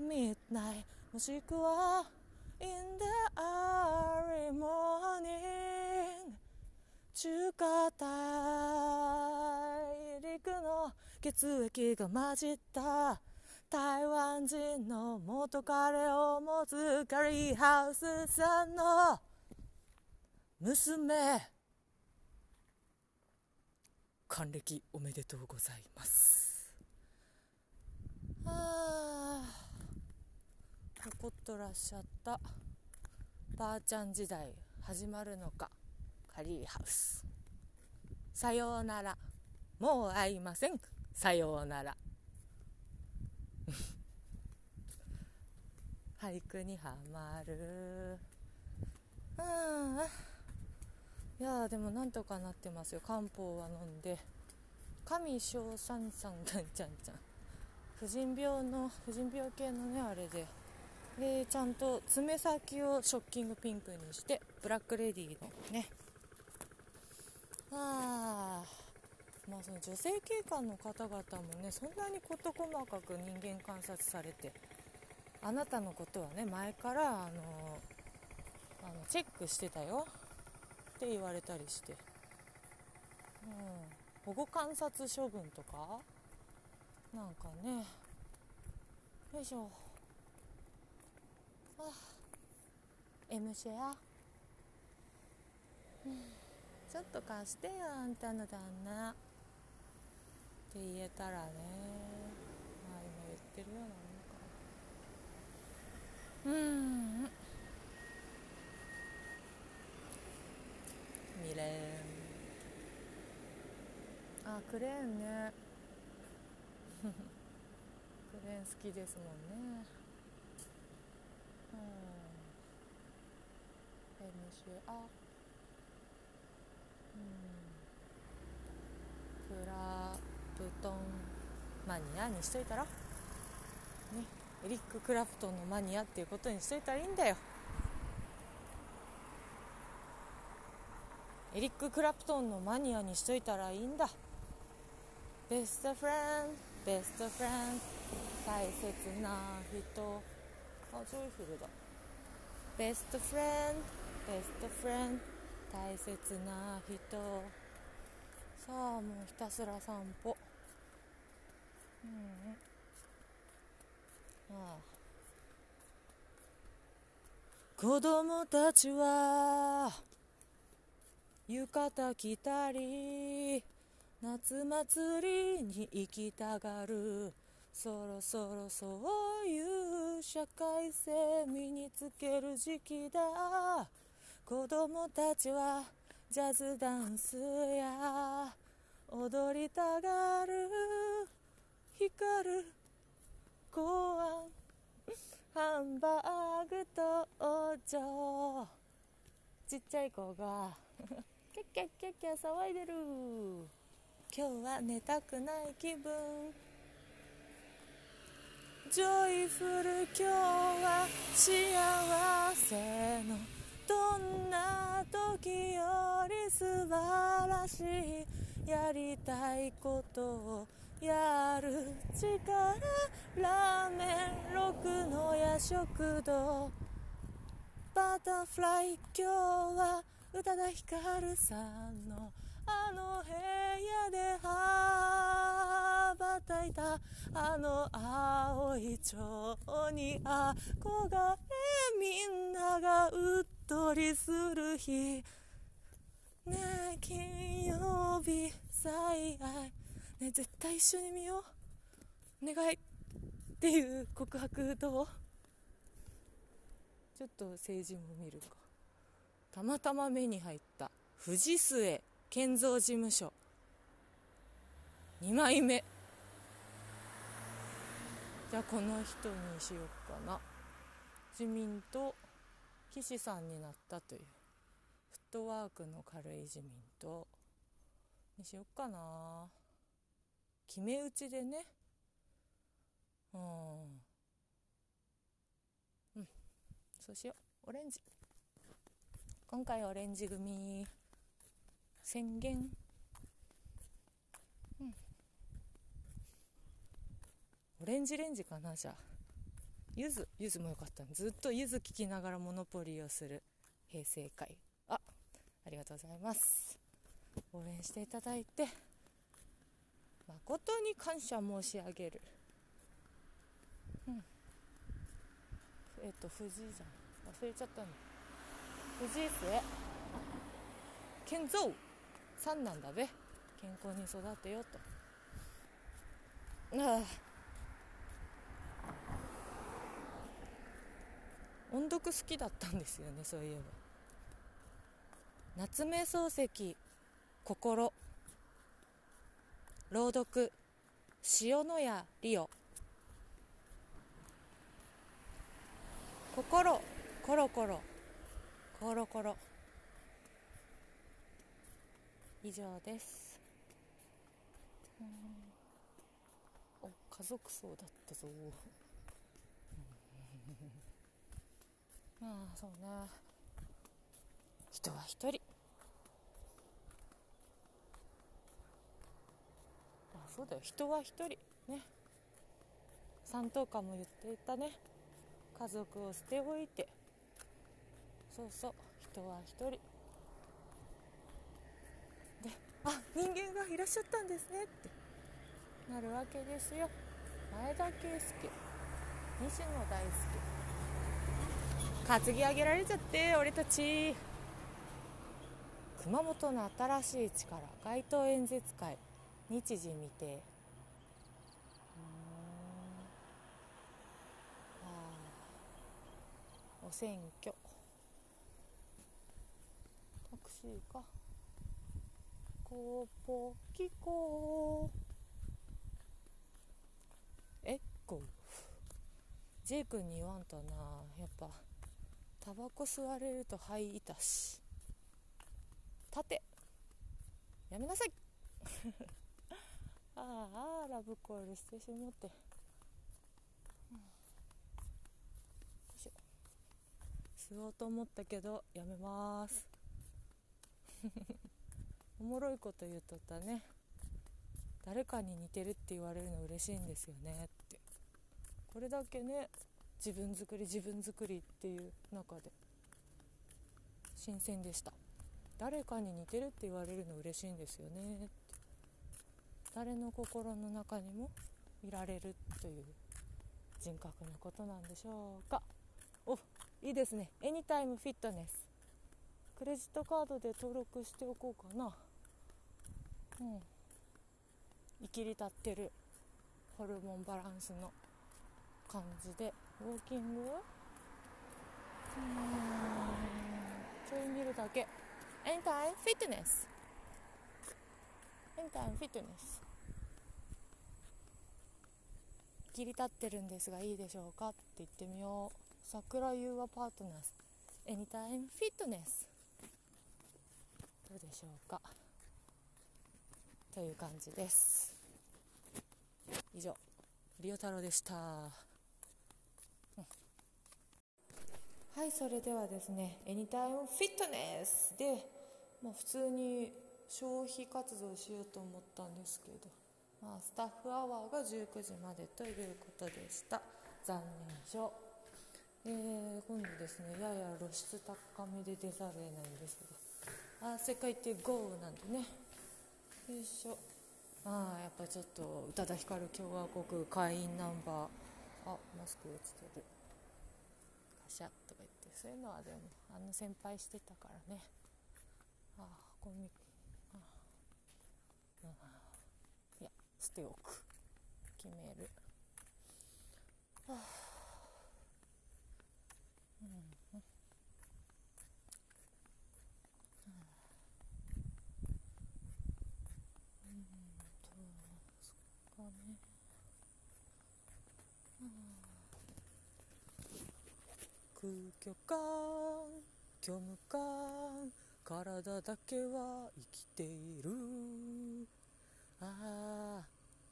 midnight もしくは in the early morning 中華大陸の血液が混じった台湾人の元彼を持つカリーハウスさんの娘。還暦おめでとうございます。ああ残っとらっしゃった。ばあちゃん時代始まるのか。カリーハウス。さようなら。もう会いません。さようなら。俳句にはまる。うんいやでもなんとかなってますよ。漢方は飲んで。上小三三がんちゃんちゃん。婦人病の婦人病系のねあれで。でちゃんと爪先をショッキングピンクにしてブラックレディーのね。あまあその女性警官の方々もねそんなに事細かく人間観察されてあなたのことはね前からあのあのチェックしてたよ。って言われたりして、うん、保護観察処分とか？なんかね。よいしょ。あ。M シェア、うん、ちょっと貸してよあんたの旦那。って言えたらね。まあ今言ってるようなもんか。うん。ミレーンあクレーンね。クレーン好きですもんね。うん。MC あ。うん。クラプトンマニアにしといたら？ね。エリック・クラプトンのマニアっていうことにしといたらいいんだよ。エリック・クラプトンのマニアにしといたらいいんだ。ベストフレンドベストフレンド。大切な人。あジョイフルだ。ベストフレンドベストフレンド。大切な人。さあもうひたすら散歩。うん。ああ。子供たちは浴衣着たり夏祭りに行きたがる。そろそろそういう社会性身につける時期だ。子供たちはジャズダンスや。踊りたがる光る公安ハンバーグ登場。ちっちゃい子が。キャッキャッキャッキャ騒いでる今日は寝たくない気分ジョイフル今日は幸せのどんな時より素晴らしいやりたいことをやる力ラーメン6の夜食堂バタフライ今日は宇多田ヒカルさんのあの部屋で羽ばたいたあの青い蝶に憧れみんながうっとりする日。ねえ金曜日最愛。ね絶対一緒に見よう。お願いっていう告白どう？ちょっと政治も見るか。たまたま目に入った藤末建造事務所。2枚目。じゃあこの人にしよっかな。自民党岸さんになったという。フットワークの軽い自民党。にしよっかな。決め打ちでね。うん。うん。そうしよう。オレンジ。今回オレンジ組。宣言。うん。オレンジレンジかなじゃあ。ゆずゆずもよかった。ずっとゆず聞きながらモノポリーをする。平成会。あありがとうございます。応援していただいて。誠に感謝申し上げる。うん。えっ、と藤井じゃん。忘れちゃったの。藤井末健三。さんなんだべ。健康に育てよと。ああ。音読好きだったんですよねそういえば。夏目漱石。心。朗読。塩谷リオ心。コロコロ。コロコロ。以上です。うん。お家族葬だったぞ。まあそうね。人は一人。あそうだよ。人は一人。ね。三等間も言っていたね。家族を捨ておいて。そうそう人は一人。であ人間がいらっしゃったんですねって。なるわけですよ。前田圭介。西野大輔。担ぎ上げられちゃって俺たち。熊本の新しい力街頭演説会。日時未定お選挙。タクシーかコポキコエッコ J 君に言わんとな。やっぱタバコ吸われると肺痛し。立て。やめなさい。ああラブコールしてしもって、うん、吸おうと思ったけどやめます。おもろいこと言うとったね。誰かに似てるって言われるの嬉しいんですよねって。これだけね自分作り自分作りっていう中で。新鮮でした。誰かに似てるって言われるの嬉しいんですよねって。誰の心の中にもいられるという人格のことなんでしょうか。おいいですね。エニタイムフィットネスクレジットカードで登録しておこうかな。うん。生きり立ってる。ホルモンバランスの感じで。ウォーキングうん。ちょい見るだけ。エンタイ？フィットネス。エンタイフィットネス。切り立ってるんですがいいでしょうか？って言ってみよう。桜優和パートナー。ズエニタイムフィットネス。どうでしょうか？という感じです。以上リオ太郎でした。はいそれではですねエニタイムフィットネスで、まあ、普通に消費活動しようと思ったんですけど、まあ、スタッフアワーが19時までということでした。残念。症えー、今度ですねやや露出高めで出ざるを得ないんですけど。あ世界って豪雨なんでね。よいしょ。ああやっぱちょっと宇多田ヒカル共和国会員ナンバー。あマスク落ちてる。カシャッとか言ってそういうのはでもあの先輩してたからね。ああゴミああいや捨ておく。決める。はあうん。空虚感虚無感体だけは生きている。ああ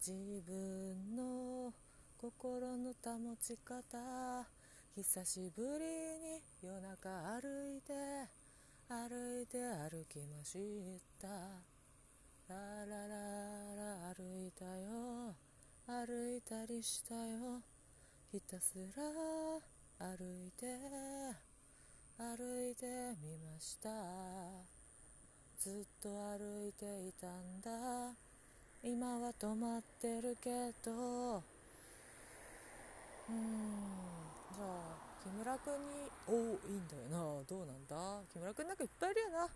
自分の心の保ち方。久しぶりに夜中歩いて歩いて歩きました。ララララ歩いたよ。歩いたりしたよ。ひたすら歩いて歩いてみました。ずっと歩いていたんだ。今は止まってるけど。うん。じゃあ木村君におおいいんだよな。どうなんだ？木村君なんかいっぱいいるよな。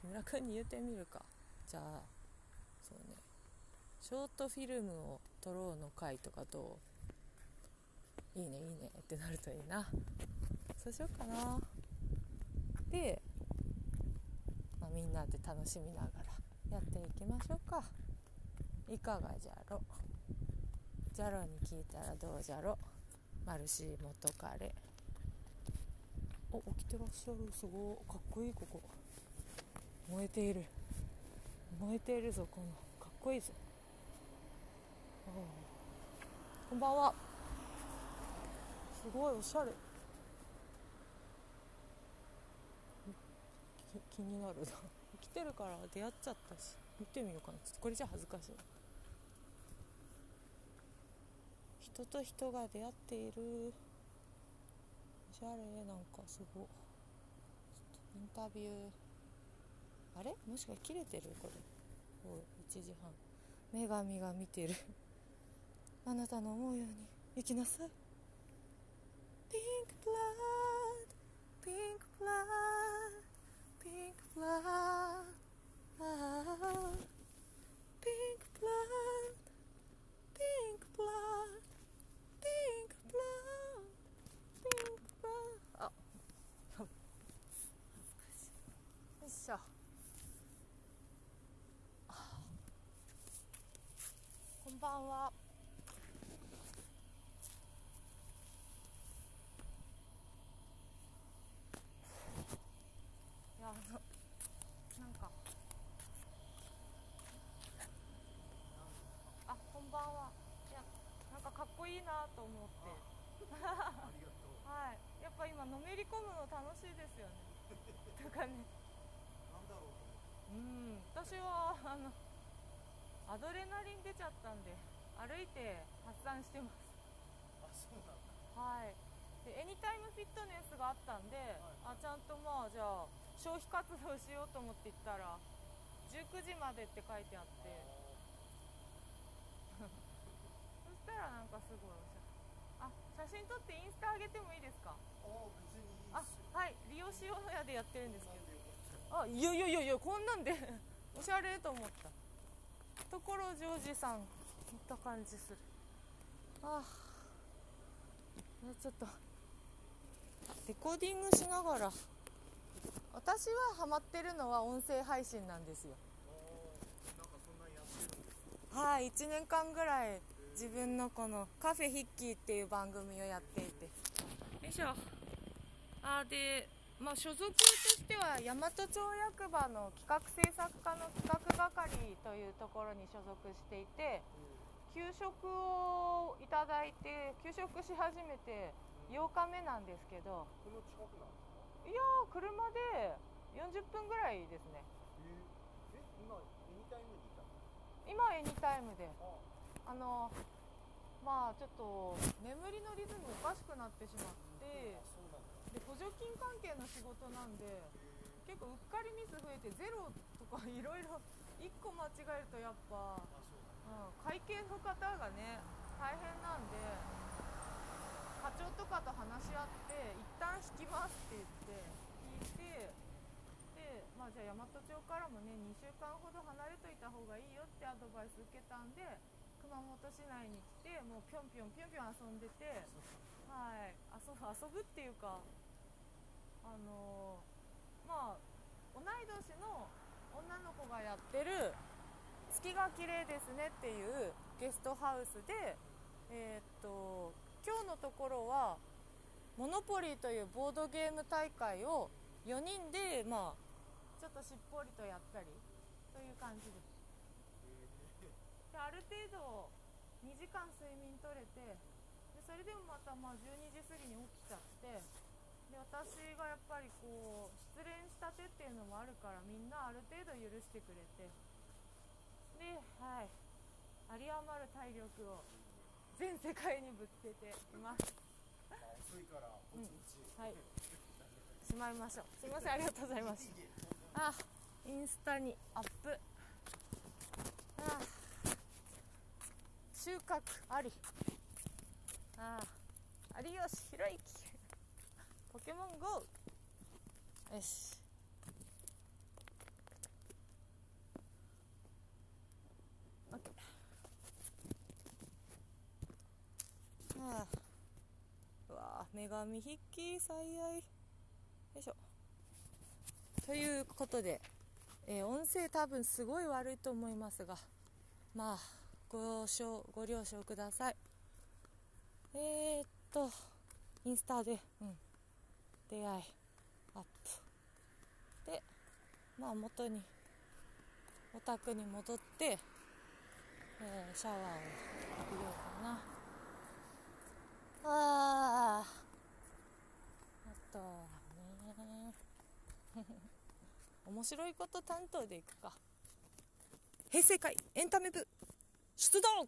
木村君に言ってみるか。じゃあそうね。ショートフィルムを撮ろうの回とかどういいねいいねってなるといいな。そうしようかな。で、まあ、みんなで楽しみながらやっていきましょうか。いかがじゃろ。じゃろに聞いたらどうじゃろ。マルシー元彼。お起きてらっしゃる。すごい。かっこいいここ。燃えている。燃えているぞこの。かっこいいぞ。こんばんは。すごいおしゃれ。気になるな。来てるから出会っちゃったし。見てみようかな。ちょっとこれじゃ恥ずかしい。人と人が出会っている。おしゃれなんかすごい。インタビュー。あれ？もしか切れてる？これ。お1時半。女神が見てる。あなたの思うように。生きなさい。Pink blood Pink blood Pink blood Pink blood Pink blood Pink blood Pink blood あ恥ずかしいよいしょこんばんは。 込むの楽しいですよね。とかね。うん、私は、あの。アドレナリン出ちゃったんで歩いて発散してます。はいでエニタイムフィットネスがあったんで、はい、あちゃんとまあじゃあ消費活動しようと思って行ったら19時までって書いてあって。そしたらなんかすごいおしゃれ。あ写真撮ってインスタ上げてもいいですか？ああはい利用しようの屋でやってるんですけど。あいやいやいやいやこんなんでおしゃれと思った。所ジョージさん見た感じする。ああちょっとレコーディングしながら。私はハマってるのは音声配信なんですよ。はい1年間ぐらい自分のこのカフェヒッキーっていう番組をやっていて。よいしょ。あでまあ、所属としては大和町役場の企画制作課の企画係というところに所属していて給食をいただいて給食し始めて8日目なんですけどいや車で40分ぐらいですね。今エニタイムで。あのまあちょっと眠りのリズムおかしくなってしまってで補助金関係の仕事なんで結構うっかりミス増えてゼロとか いろいろ1個間違えるとやっぱ、うん、会計の方がね大変なんで課長とかと話し合って一旦引きますって言って聞いてでまあじゃあ大和町からもね2週間ほど離れといた方がいいよってアドバイス受けたんで熊本市内に来てもうぴょんぴょんぴょんぴょん遊んでてはい遊ぶ遊ぶっていうかあのまあ同い年の女の子がやってる「月が綺麗ですね」っていうゲストハウスでえー、っと今日のところはモノポリーというボードゲーム大会を4人でまあちょっとしっぽりとやったりという感じです。である程度2時間睡眠取れてでそれでもまたまあ12時過ぎに起きちゃって私がやっぱりこう失恋したてっていうのもあるからみんなある程度許してくれて。ではい。有り余る体力を全世界にぶつけています。遅いからぼちぼち、うん、はい。しまいましょう。すいませんありがとうございます。あインスタにアップ。あ収穫あり。あ有吉弘行ポケモン GO! よしオッケーはあうわ女神筆記最愛よいしょということで、えー、音声多分すごい悪いと思いますがまあご承ご了承ください。えー、っとインスタでうん。出会いアップ。でまあ元にお宅に戻って、えー、シャワーを浴びようかな。あああとはね 面白いこと担当でいくか。平成会エンタメ部出動。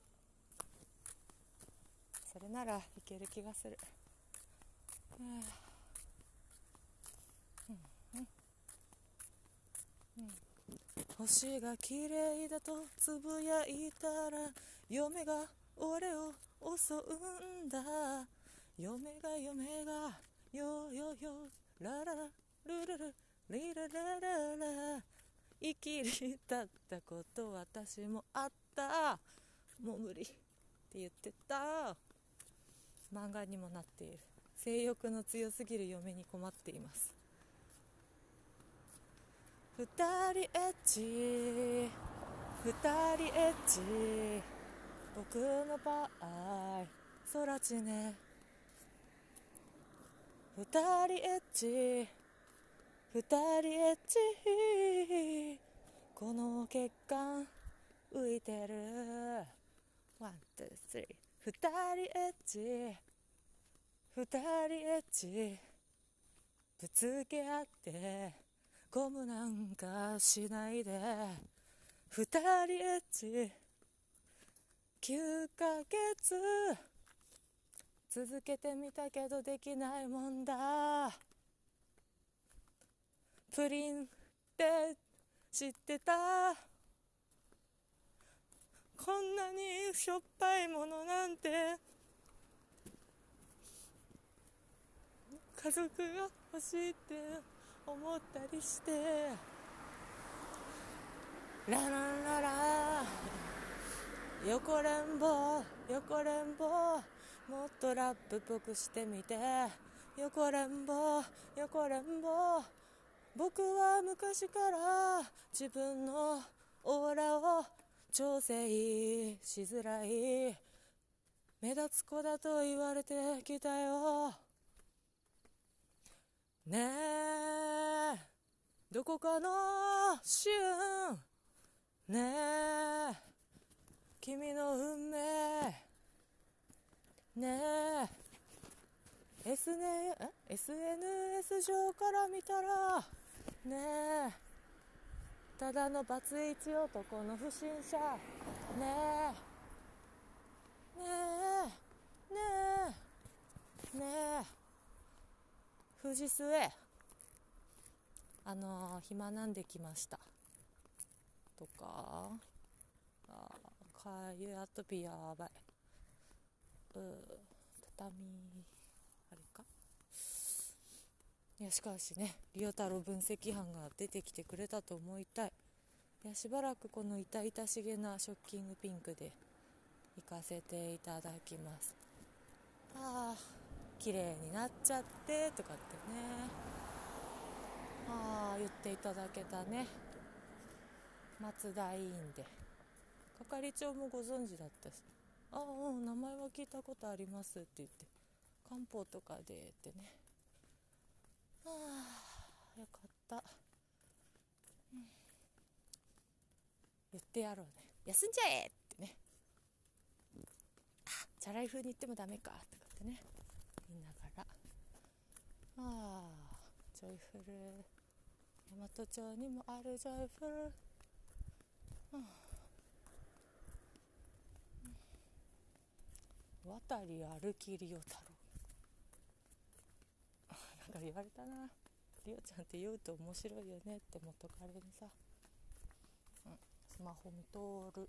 それならいける気がする、はあ星が綺麗だとつぶやいたら嫁が俺を襲うんだ。嫁が嫁がよよよラララルルルリララララ。生きりたったこと私もあった。もう無理って言ってた。漫画にもなっている。性欲の強すぎる嫁に困っています。二人エッチ。二人エッチ。僕の場合空知ね二人エッチ。二人エッチ。この血管浮いてるワン、ツー、スリー二人エッチ。二人エッチ。ぶつけ合ってゴムなんかしないで。二人エッチ9ヶ月。続けてみたけどできないもんだ。プリンって知ってた？こんなにしょっぱいものなんて。家族が欲しいって。思ったりして。ララララ。横連棒横連棒もっとラップっぽくしてみて。横連棒横連棒僕は昔から自分のオーラを調整しづらい。目立つ子だと言われてきたよ。ねえ、どこかの瞬、ねえ、君の運命、ねえ、SN SNS 上から見たら、ねえ、ただのバツイチ男の不審者、ねえ、ねえ、ねえ、ねえ、士末あのー、暇なんで来ました。とかあかゆいアトピーやばい。う畳あれか？いやしかしねリオ太郎分析班が出てきてくれたと思いたい。いやしばらくこの痛々しげなショッキングピンクで行かせていただきます。ああ綺麗になっちゃってとかってね。ああ言っていただけたね。松田委員で。係長もご存知だったし。ああ名前は聞いたことありますって言って。漢方とかでってね。ああよかった、うん。言ってやろうね。休んじゃえってね。あチャラい風に言ってもダメかとかってねいながら。ああジョイフル。大和町にもあるジョイフル、うん渡り歩きリオ太郎あなんか言われたな。リオちゃんって言うと面白いよねって元彼にさ、うん、スマホ見とる。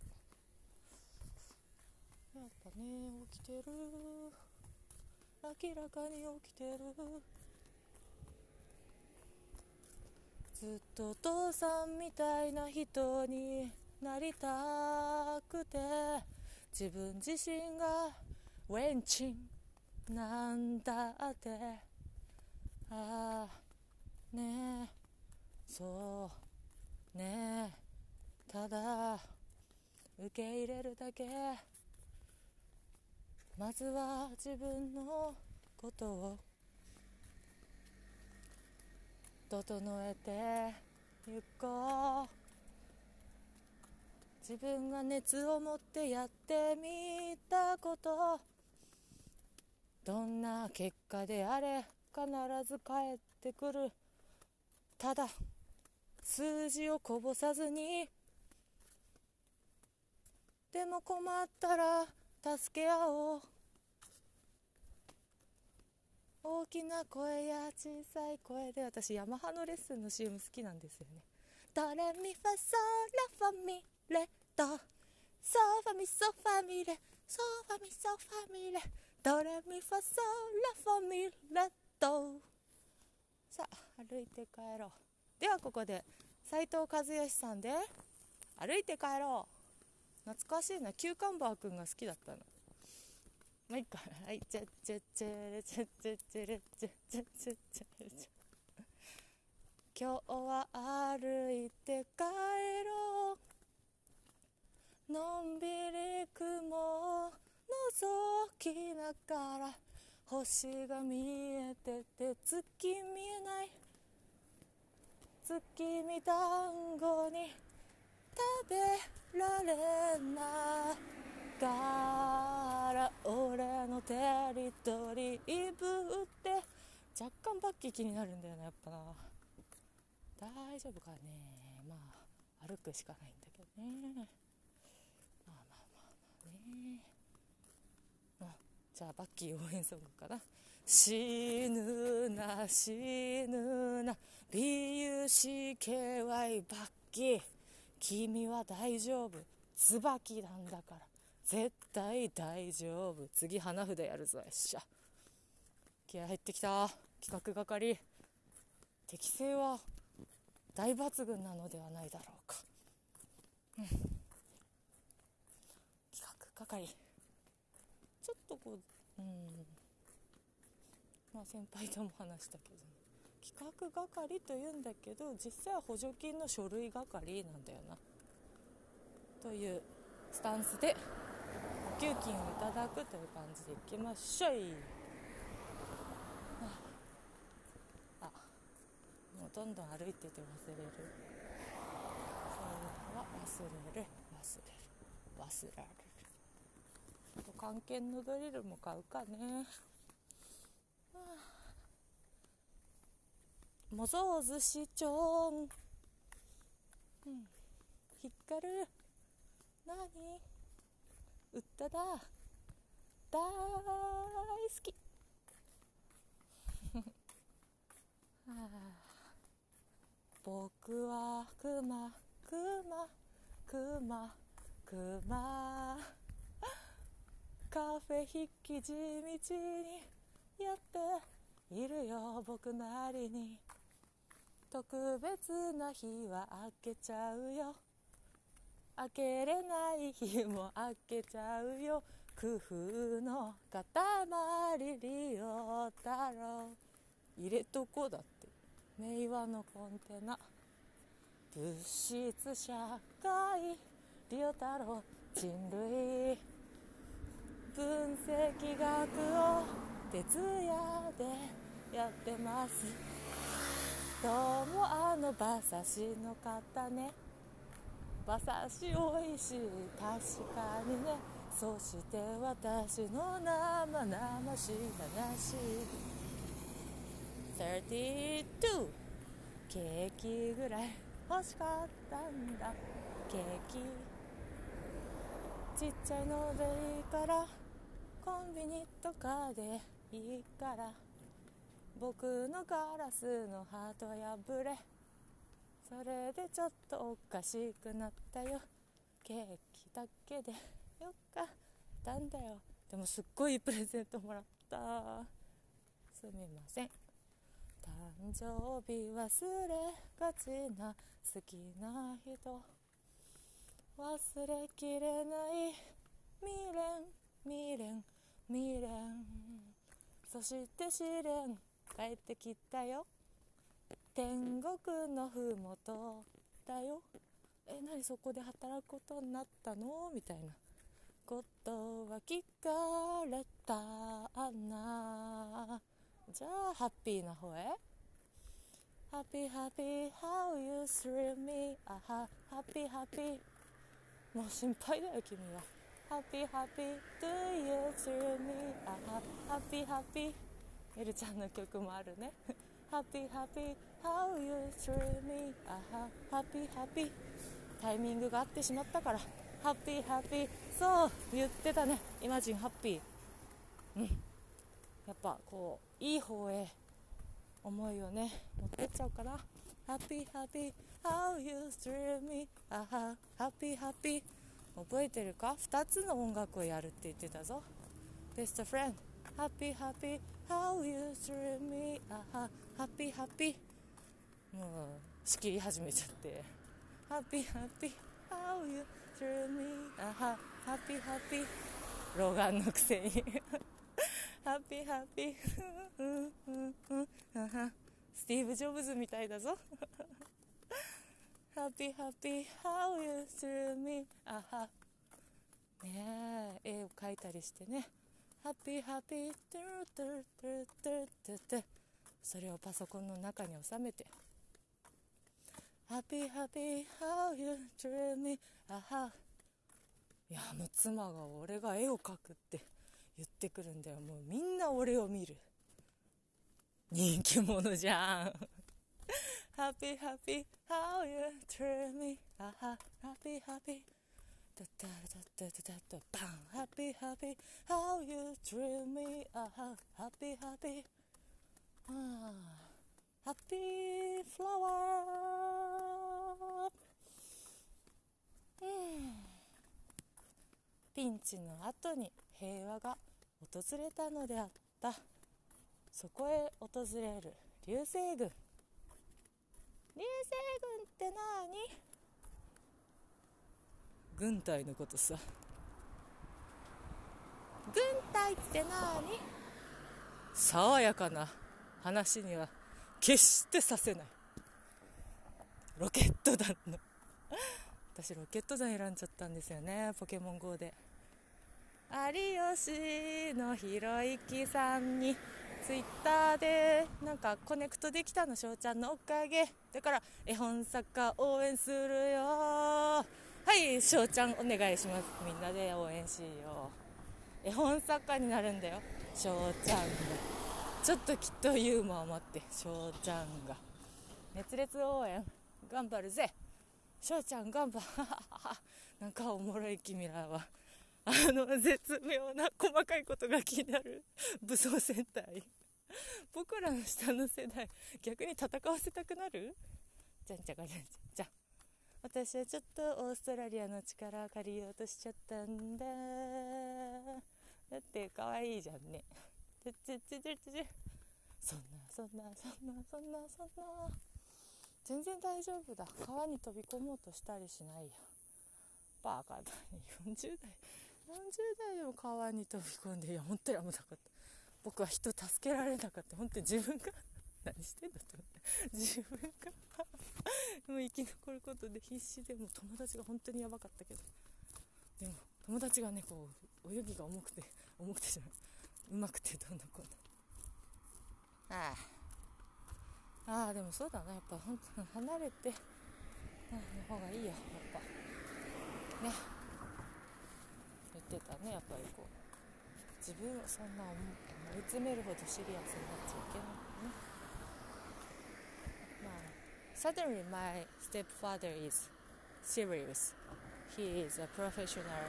やっぱね起きてる。明らかに起きてる。ずっとお父さんみたいな人になりたくて。自分自身がウェンチン。なんだって。ああね。えそうね。えただ受け入れるだけ。まずは自分のことを整えてゆこう。自分が熱を持ってやってみたこと。どんな結果であれ必ず返ってくる。ただ数字をこぼさずに。でも困ったら助け合おう。大きな声や小さい声で私ヤマハのレッスンの CM 好きなんですよね。ドレミファソラファミレドソファミソファミレソファミソファミレドレミファソラファミレドさあ歩いて帰ろう。ではここで斉藤和義さんで歩いて帰ろう。懐かしいな。キューカンバーくんが好きだったの。もう一個。はい。チャチャチャレチャチャチャレチャチャチャチャレチャ今日は歩いて帰ろう。のんびり雲を覗きながら星が見えてて月見えない。月見団子に食べられながら俺のテリトリーぶって若干バッキー気になるんだよなやっぱな。大丈夫かね。まあ歩くしかないんだけどね。まあまあまあまあね。あじゃあバッキー応援ソングかな。死ぬな死ぬな。BUCKY バッキー。君は大丈夫。椿なんだから。絶対大丈夫。次花札やるぞよっしゃ。気合入ってきた。企画係。適性は大抜群なのではないだろうか、うん、企画係。ちょっとこううん。まあ先輩とも話したけど。ね企画係というんだけど実際は補助金の書類係なんだよな。というスタンスでお給金をいただくという感じでいきましょい。あもうどんどん歩いてて忘れる。そういうのは忘れる。忘れる。忘れられる。あと関係のドリルも買うかね。模造寿司町うん。光る。何売っただ。大好き。は あ僕はクマクマクマクマカフェ引き地道にやっているよ僕なりに。特別な日は開けちゃうよ。開けれない日も開けちゃうよ。工夫の塊リオ太郎。入れとこだって。名和のコンテナ。物質社会。リオ太郎。人類。分析学を徹夜でやってます。どうもあの馬刺しの方ね。馬刺し美味しい。確かにね。そして私の生々しい話。32ケーキぐらい欲しかったんだ。ケーキ。ちっちゃいのでいいから。コンビニとかでいいから。僕のガラスのハート破れそれでちょっとおかしくなったよ。ケーキだけでよかったんだよ。でもすっごいいいプレゼントもらった。すみません。誕生日忘れがちな好きな人。忘れきれない。未練未練未練。そして試練。帰ってきたよ天国のふもとだよえ何そこで働くことになったのみたいなことは聞かれたなじゃあハッピーな方へ Happy happy how you thrill me あは Happy happy もう心配だよ君は Happy happy do you thrill me あは Happy happy エルちゃんの曲もあるね。Happy happy how you thrill me? あは Happy happy. タイミングが合ってしまったから。ハッピーハッピーそう言ってたね。イマジンハッピーうん。やっぱこういい方へ思いをね持ってっちゃうかな。Happy happy how you thrill me? あは Happy happy. 覚えてるか？2つの音楽をやるって言ってたぞ。Best friend. Happy happy how you thrill me あは Happy happy もう仕切り始めちゃって Happy happy how you thrill me あは Happy happy 老眼のくせに Happy happy スティーブ・ジョブズみたいだぞ Happy happy how you thrill me あはねえ絵を描いたりしてね Happy happy トゥルトゥルトゥルトゥルトゥルトゥそれをパソコンの中に収めて。Happy happy how you thrill me あはいやもう妻が俺が絵を描くって言ってくるんだよ。もうみんな俺を見る。人気者じゃん。Happy happy how you thrill me あは Happy happy ダダダダダダダバン Happy happy how you thrill me あは Happy happy ああ Happy flower ピンチの後に平和が訪れたのであったそこへ訪れる流星群流星群って何軍隊のことさ。軍隊って何？爽やかな話には決してさせない。ロケット団の。私ロケット団選んじゃったんですよねポケモン GO で。有吉のひろゆきさんに。ツイッターでなんかコネクトできたの翔ちゃんのおかげ。だから絵本作家応援するよはい翔ちゃんお願いします。みんなで応援しよう。絵本作家になるんだよ。翔ちゃんが。ちょっときっとユーモア持って翔ちゃんが。熱烈応援頑張るぜ。翔ちゃん頑張 なんかおもろい君らは。あの絶妙な細かいことが気になる。武装戦隊。僕らの下の世代逆に戦わせたくなる？じゃんじゃがじゃんじゃん。私はちょっとオーストラリアの力を借りようとしちゃったんだ。だって可愛いじゃんね。ちょちちちちそんなそんなそんなそんなそんな。全然大丈夫だ。川に飛び込もうとしたりしないよ。バカだね。40代。40代でも川に飛び込んでいや本当に危なかった。僕は人助けられなかった。本当に自分が何してんだと思って。自分が もう生き残ることで必死でもう友達が本当にやばかったけど。でも友達がねこう泳ぎが重くて重くてじゃない。うまくてどうのこう。のあああでもそうだな。やっぱ本当離れての方がいいよ。やっぱ。ね。言ってたね。やっぱりこう。自分をそんな思い詰めるほどシリアスになっちゃいけないね。suddenly my stepfather is serious. He is a professional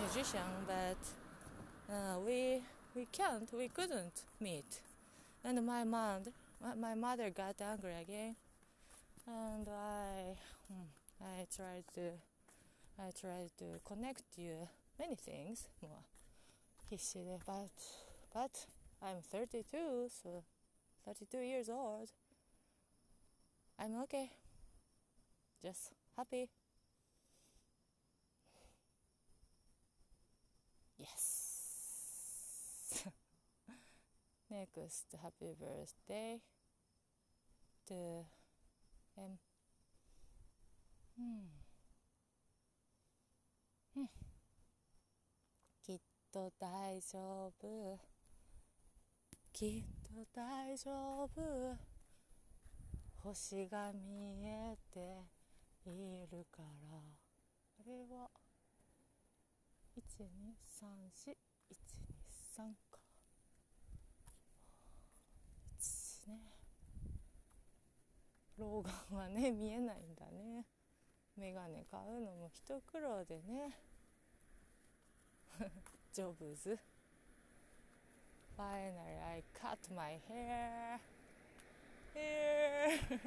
musician, but uh, we we can't, we couldn't meet. And my mom, my mother got angry again, and I hmm, I tried to I tried to connect you many things more. He said, but but I'm 32, so 32 years old. I'm okay just happy yes next happy birthday to M うん、うん、きっと大丈夫きっと大丈夫 星が見えているから。あれは。1234123か。1ね。老眼はね見えないんだね。メガネ買うのも一苦労でね。ジョブズ。Finally I cut my hair. Hair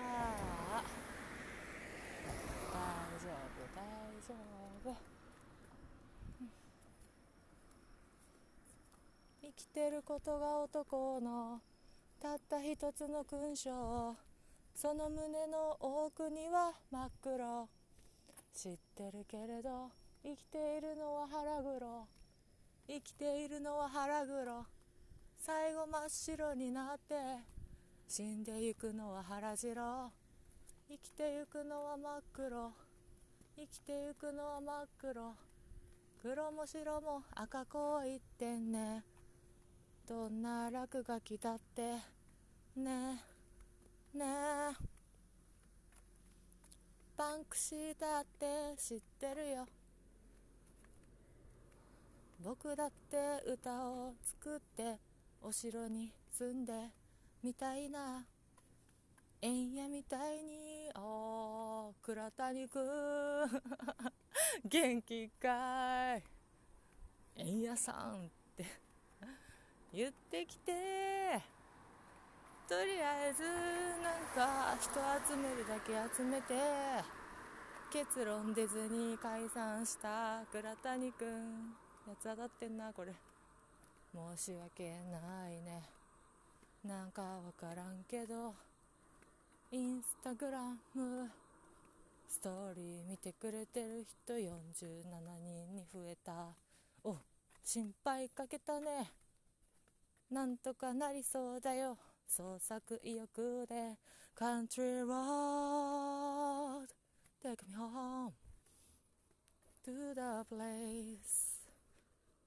ああ。大丈夫大丈夫、生きてることが男のたった一つの勲章その胸の奥には真っ黒。知ってるけれど生きているのは腹黒。生きているのは腹黒。最後真っ白になって死んでゆくのは腹白。生きてゆくのは真っ黒。生きてゆくのは真っ黒。黒も白も赤こう言ってんね。どんな落書きだってね。えね。えバンクシーだって知ってるよ。僕だって歌を作ってお城に住んでみたいな。円屋みたいにおー倉谷くん元気かい。円屋さんって。言ってきて。とりあえずなんか人集めるだけ集めて。結論出ずに解散した倉谷くんやつ当たってんなこれ。申し訳ないね。なんかわからんけどインスタグラムストーリー見てくれてる人47人に増えた。お心配かけたね。なんとかなりそうだよ。創作意欲で。Country Road Take me home to the place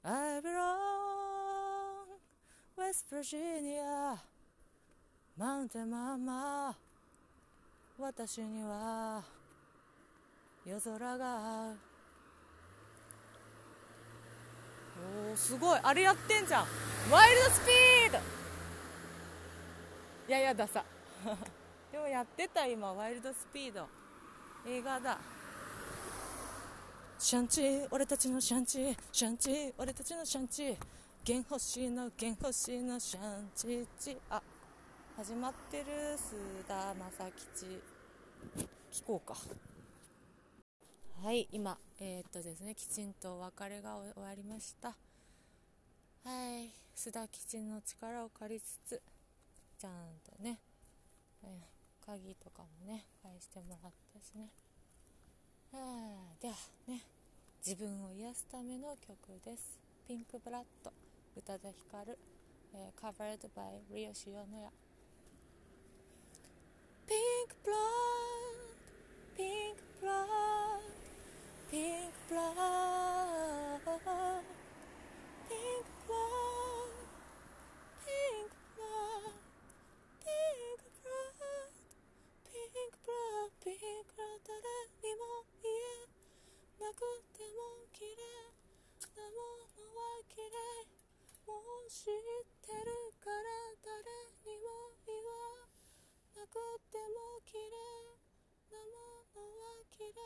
I belong West Virginia. Mountain Mama 私には夜空が合うおーすごい。あれやってんじゃん。ワイルドスピードいやいやださ。でもやってた今。ワイルドスピード映画だ。シャンチー俺たちのシャンチー。シャンチー俺たちのシャンチー。弦星の弦星のシャンチチあ始まってる須田正吉聞こうか。はい今えー、っとですねきちんとお別れが終わりました。はい須田吉の力を借りつつちゃんとね、えー、鍵とかもね返してもらったしね。はあではね自分を癒すための曲です。ピンクブラッド。宇多田ヒカル、えー、Covered by リオシオノヤ Pink blood, pink blood, pink blood, pink blood, pink blood, pink blood, pink blood, pink blood 誰にも言えなくても綺麗なものは綺麗う知ってるから誰にも言わなくても綺麗なものは綺麗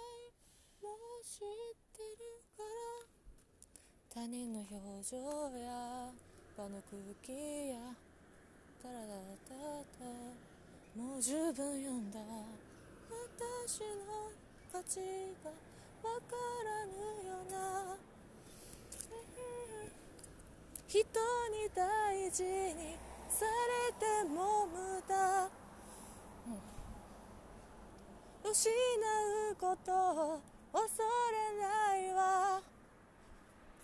もう知ってるから。他人の表情や場の空気やタラタラタタもう十分読んだ。私の価値がわからぬよな。人に大事にされても無駄、失うことを恐れないわ。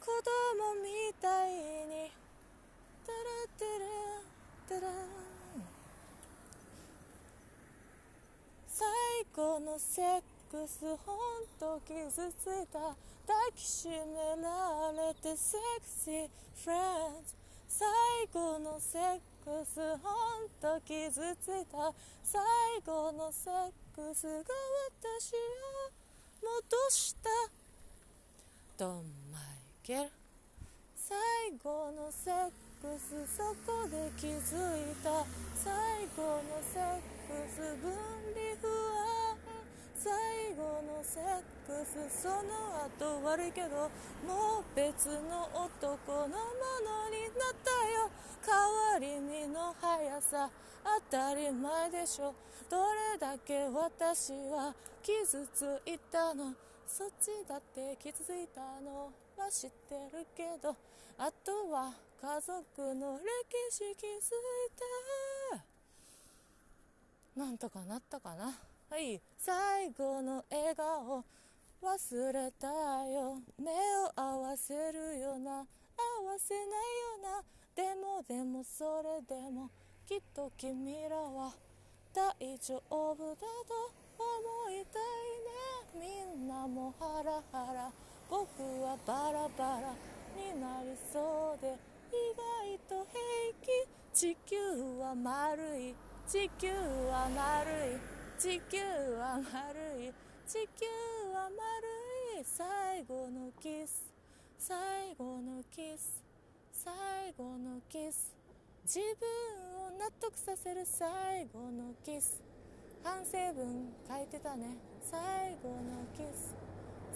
子供みたいにタラタラタラ最後のセックスほんと傷ついた抱きしめられてセクシーフレンズ最後のセックスほんと傷ついた最後のセックスが私を戻したドンマイケル最後のセックスそこで気づいた最後のセックス分離不安最後のセックスその後悪いけどもう別の男のものになったよ。変わり身の速さ当たり前でしょ。どれだけ私は傷ついたの。そっちだって傷ついたの。は知ってるけど。あとは家族の歴史気づいた。なんとかなったかな。はい。最後の笑顔。忘れたよ。目を合わせるよな合わせな。いよなでもでもそれでもきっと君らは大丈夫だと思いたいね。みんなもハラハラ僕はバラバラ。になりそうで。意外と平気。地球は丸い。地球は丸い。地球は丸い。地球は丸い。最後のキス。最後のキス。最後のキス。自分を納得させる最後のキス。反省文書いてたね。最後のキス。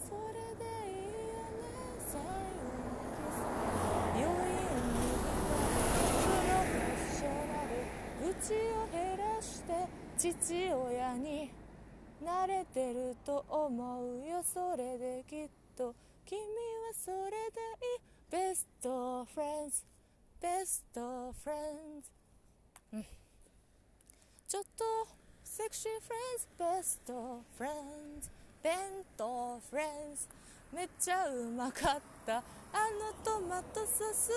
それでいいよね。最後のキス。余韻にプロフェッショナル愚痴を減らして父親に慣れてると思うよ。それできっと君はそれでいい。 Best friends。Best friends。うん。ちょっとセクシー friends。Best friends。弁当 friends。めっちゃうまかった。あのトマトソース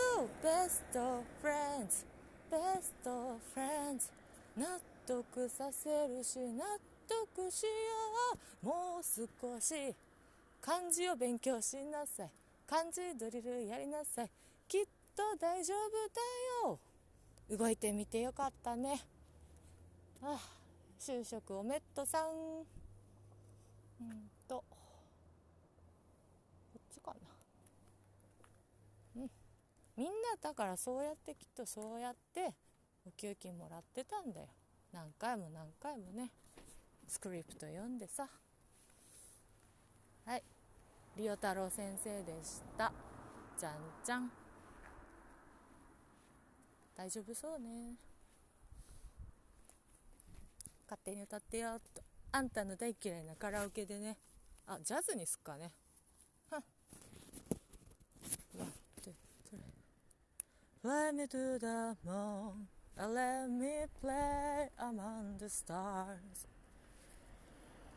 best friends。Best friends。得させるし納得しよう。もう少し漢字を勉強しなさい。漢字ドリルやりなさい。きっと大丈夫だよ。動いてみてよかったね。あ就職おめっとさん。うんと。こっちかな。うん。みんなだからそうやってきっとそうやってお給金もらってたんだよ。何回も何回もねスクリプト読んでさ。はい。リオ太郎先生でした。じゃんじゃん。大丈夫そうね。勝手に歌ってよっと。あんたの大嫌いなカラオケでね。あジャズにすっかね。はっ One, two, three. Fly me to the moon let me play among the stars.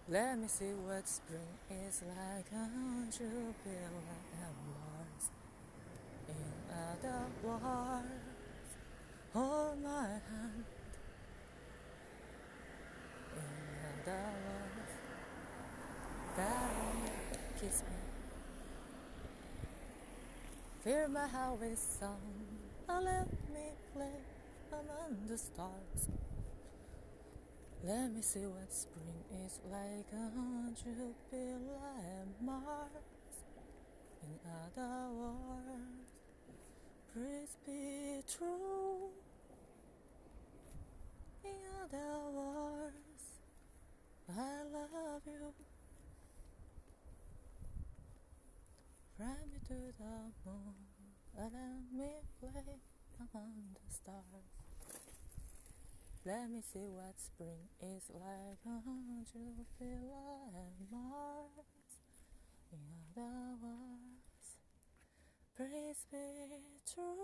Let me see what spring is like on Jupiter and Mars. In other words, hold my hand. In other words, darling, kiss me. Fill my heart with song. Let me play among the stars. Let me see what spring is like. On Jupiter and Mars. In other words, please be true. In other words, I love you. Fly me to the moon. And let me play among the stars Let me see what spring is like on Jupiter and Mars In other words Please be true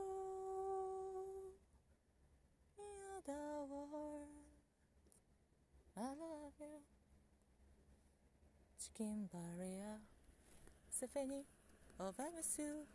In other words I love you チキンバリアセフェニ Oh I miss you